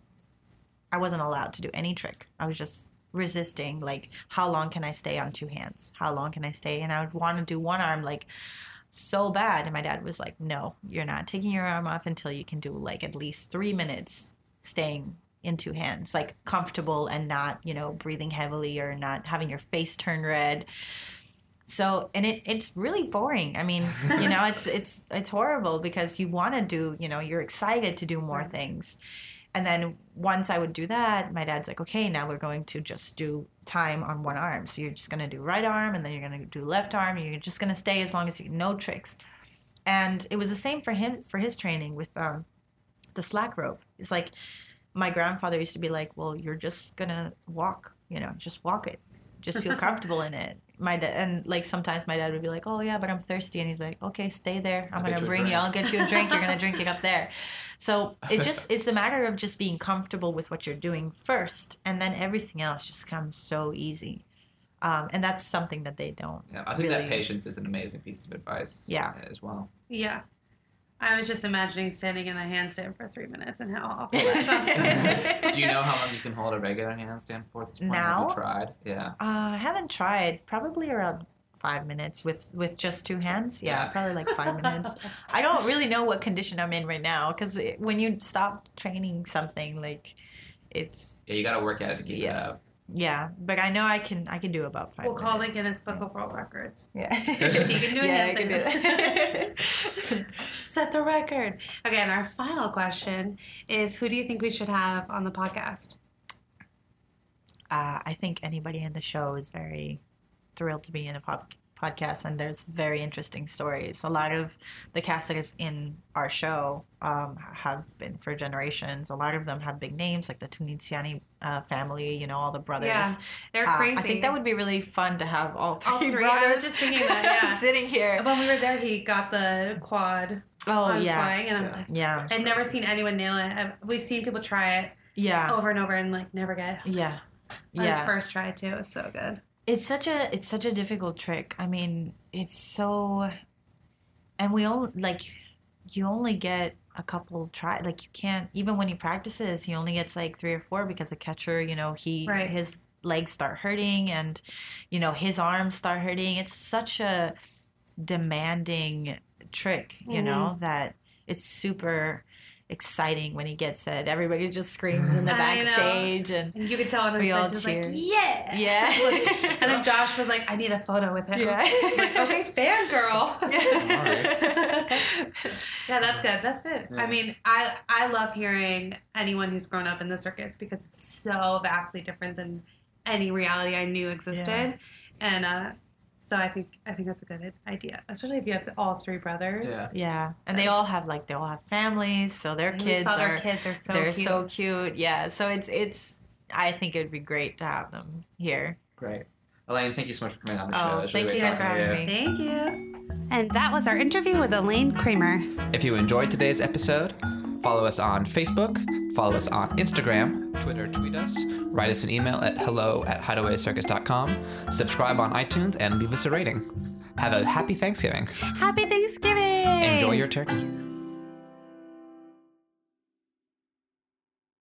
Speaker 3: I wasn't allowed to do any trick. I was just resisting like how long can i stay on two hands? How long can i stay? And i would want to do one arm like so bad. And my dad was like no you're not taking your arm off until you can do like at least three minutes staying in two hands like comfortable and not you know breathing heavily or not having your face turn red. So and it it's really boring. I mean you know it's it's it's horrible because you want to do you know you're excited to do more things. And then once i would do that my dad's like okay now we're going to just do time on one arm. So you're just going to do right arm and then you're going to do left arm and you're just going to stay as long as you no tricks. And it was the same for him for his training with um, the slack rope. It's like my grandfather used to be like well you're just going to walk you know just walk it just feel comfortable in it my dad and like sometimes my dad would be like oh yeah but i'm thirsty and he's like okay stay there i'm
Speaker 1: I'll
Speaker 3: gonna
Speaker 1: you
Speaker 3: bring you i'll get you a drink you're gonna drink it up there so it's just it's a matter of just being comfortable with what you're doing first and then everything else just comes so easy um, and that's something that they don't
Speaker 1: Yeah, I think that patience is an amazing piece of advice.
Speaker 3: Yeah.
Speaker 1: as well.
Speaker 2: Yeah. I was just imagining standing in a handstand for three minutes and how awful that sounds.
Speaker 1: Do you know how long you can hold a regular handstand for at this point? Have
Speaker 3: Now?
Speaker 1: you tried? Yeah.
Speaker 3: Uh, I haven't tried. Probably around five minutes with with just two hands. Yeah,
Speaker 1: Yeah.
Speaker 3: probably like five minutes. I don't really know what condition I'm in right now because when you stop training something, like it's
Speaker 1: Yeah, you got to work at it to keep
Speaker 3: Yeah.
Speaker 1: it up.
Speaker 3: Yeah. But I know I can I can do about 5
Speaker 2: we'll call the
Speaker 3: minutes.
Speaker 2: Guinness Book of World Records.
Speaker 3: Yeah,
Speaker 2: You can do a
Speaker 3: yeah, I can do it.
Speaker 2: Set the record. Okay, and our final question is who do you think we should have on the podcast?
Speaker 3: uh, I think anybody in the show is very thrilled to be in a pop- podcast, and there's very interesting stories. A lot of the cast that is in our show um, have been for generations. A lot of them have big names, like the Tuniziani uh, family. You know, all the brothers.
Speaker 2: Yeah, they're
Speaker 3: Uh,
Speaker 2: crazy.
Speaker 3: I think that would be really fun to have all three,
Speaker 2: All three.
Speaker 3: brothers
Speaker 2: I was just thinking that, yeah.
Speaker 3: sitting here.
Speaker 2: When we were there, he got the quad
Speaker 3: Oh yeah,
Speaker 2: flying, and I was
Speaker 1: Yeah.
Speaker 2: like,
Speaker 3: yeah,
Speaker 2: I've never seen anyone nail it. I've, we've seen people try it
Speaker 3: yeah,
Speaker 2: over and over and like never get it.
Speaker 3: yeah,
Speaker 2: His
Speaker 3: yeah.
Speaker 2: first try too It was so good.
Speaker 3: It's such a it's such a difficult trick. I mean it's so and we all like you only get a couple try like you can't even when he practices he only gets like three or four because the catcher you know he
Speaker 2: Right.
Speaker 3: his legs start hurting and you know his arms start hurting. It's such a demanding trick you know mm-hmm. that it's super exciting when he gets it everybody just screams in the backstage and
Speaker 2: And you could tell on his
Speaker 3: We
Speaker 2: face, was like, yeah.
Speaker 3: yeah
Speaker 2: And then Josh was like, I need a photo with him.
Speaker 3: Yeah.
Speaker 2: I was like, okay, fangirl.
Speaker 1: Alright.
Speaker 2: yeah, that's good. That's good.
Speaker 1: Yeah.
Speaker 2: I mean, I I love hearing anyone who's grown up in the circus because it's so vastly different than any reality I knew existed.
Speaker 3: Yeah.
Speaker 2: and uh, so I think I think that's a good idea, especially if you have all three brothers.
Speaker 3: Yeah, yeah. and they all have like they all have families, so their
Speaker 2: We
Speaker 3: kids
Speaker 2: saw their
Speaker 3: are
Speaker 2: kids are so
Speaker 3: they're
Speaker 2: cute.
Speaker 3: so cute. Yeah, so it's it's. I think it'd be great to have them here.
Speaker 1: Great. Elayne, thank you so much for coming on the show.
Speaker 3: Oh,
Speaker 1: It
Speaker 3: thank
Speaker 1: really
Speaker 3: you guys for having me.
Speaker 2: Thank you. And that was our interview with Elayne Kramer.
Speaker 1: If you enjoyed today's episode, follow us on Facebook, follow us on Instagram, Twitter, tweet us, write us an email at hello at hideawaycircus.com, subscribe on iTunes, and leave us a rating. Have a happy Thanksgiving.
Speaker 2: Happy Thanksgiving!
Speaker 1: Enjoy your turkey.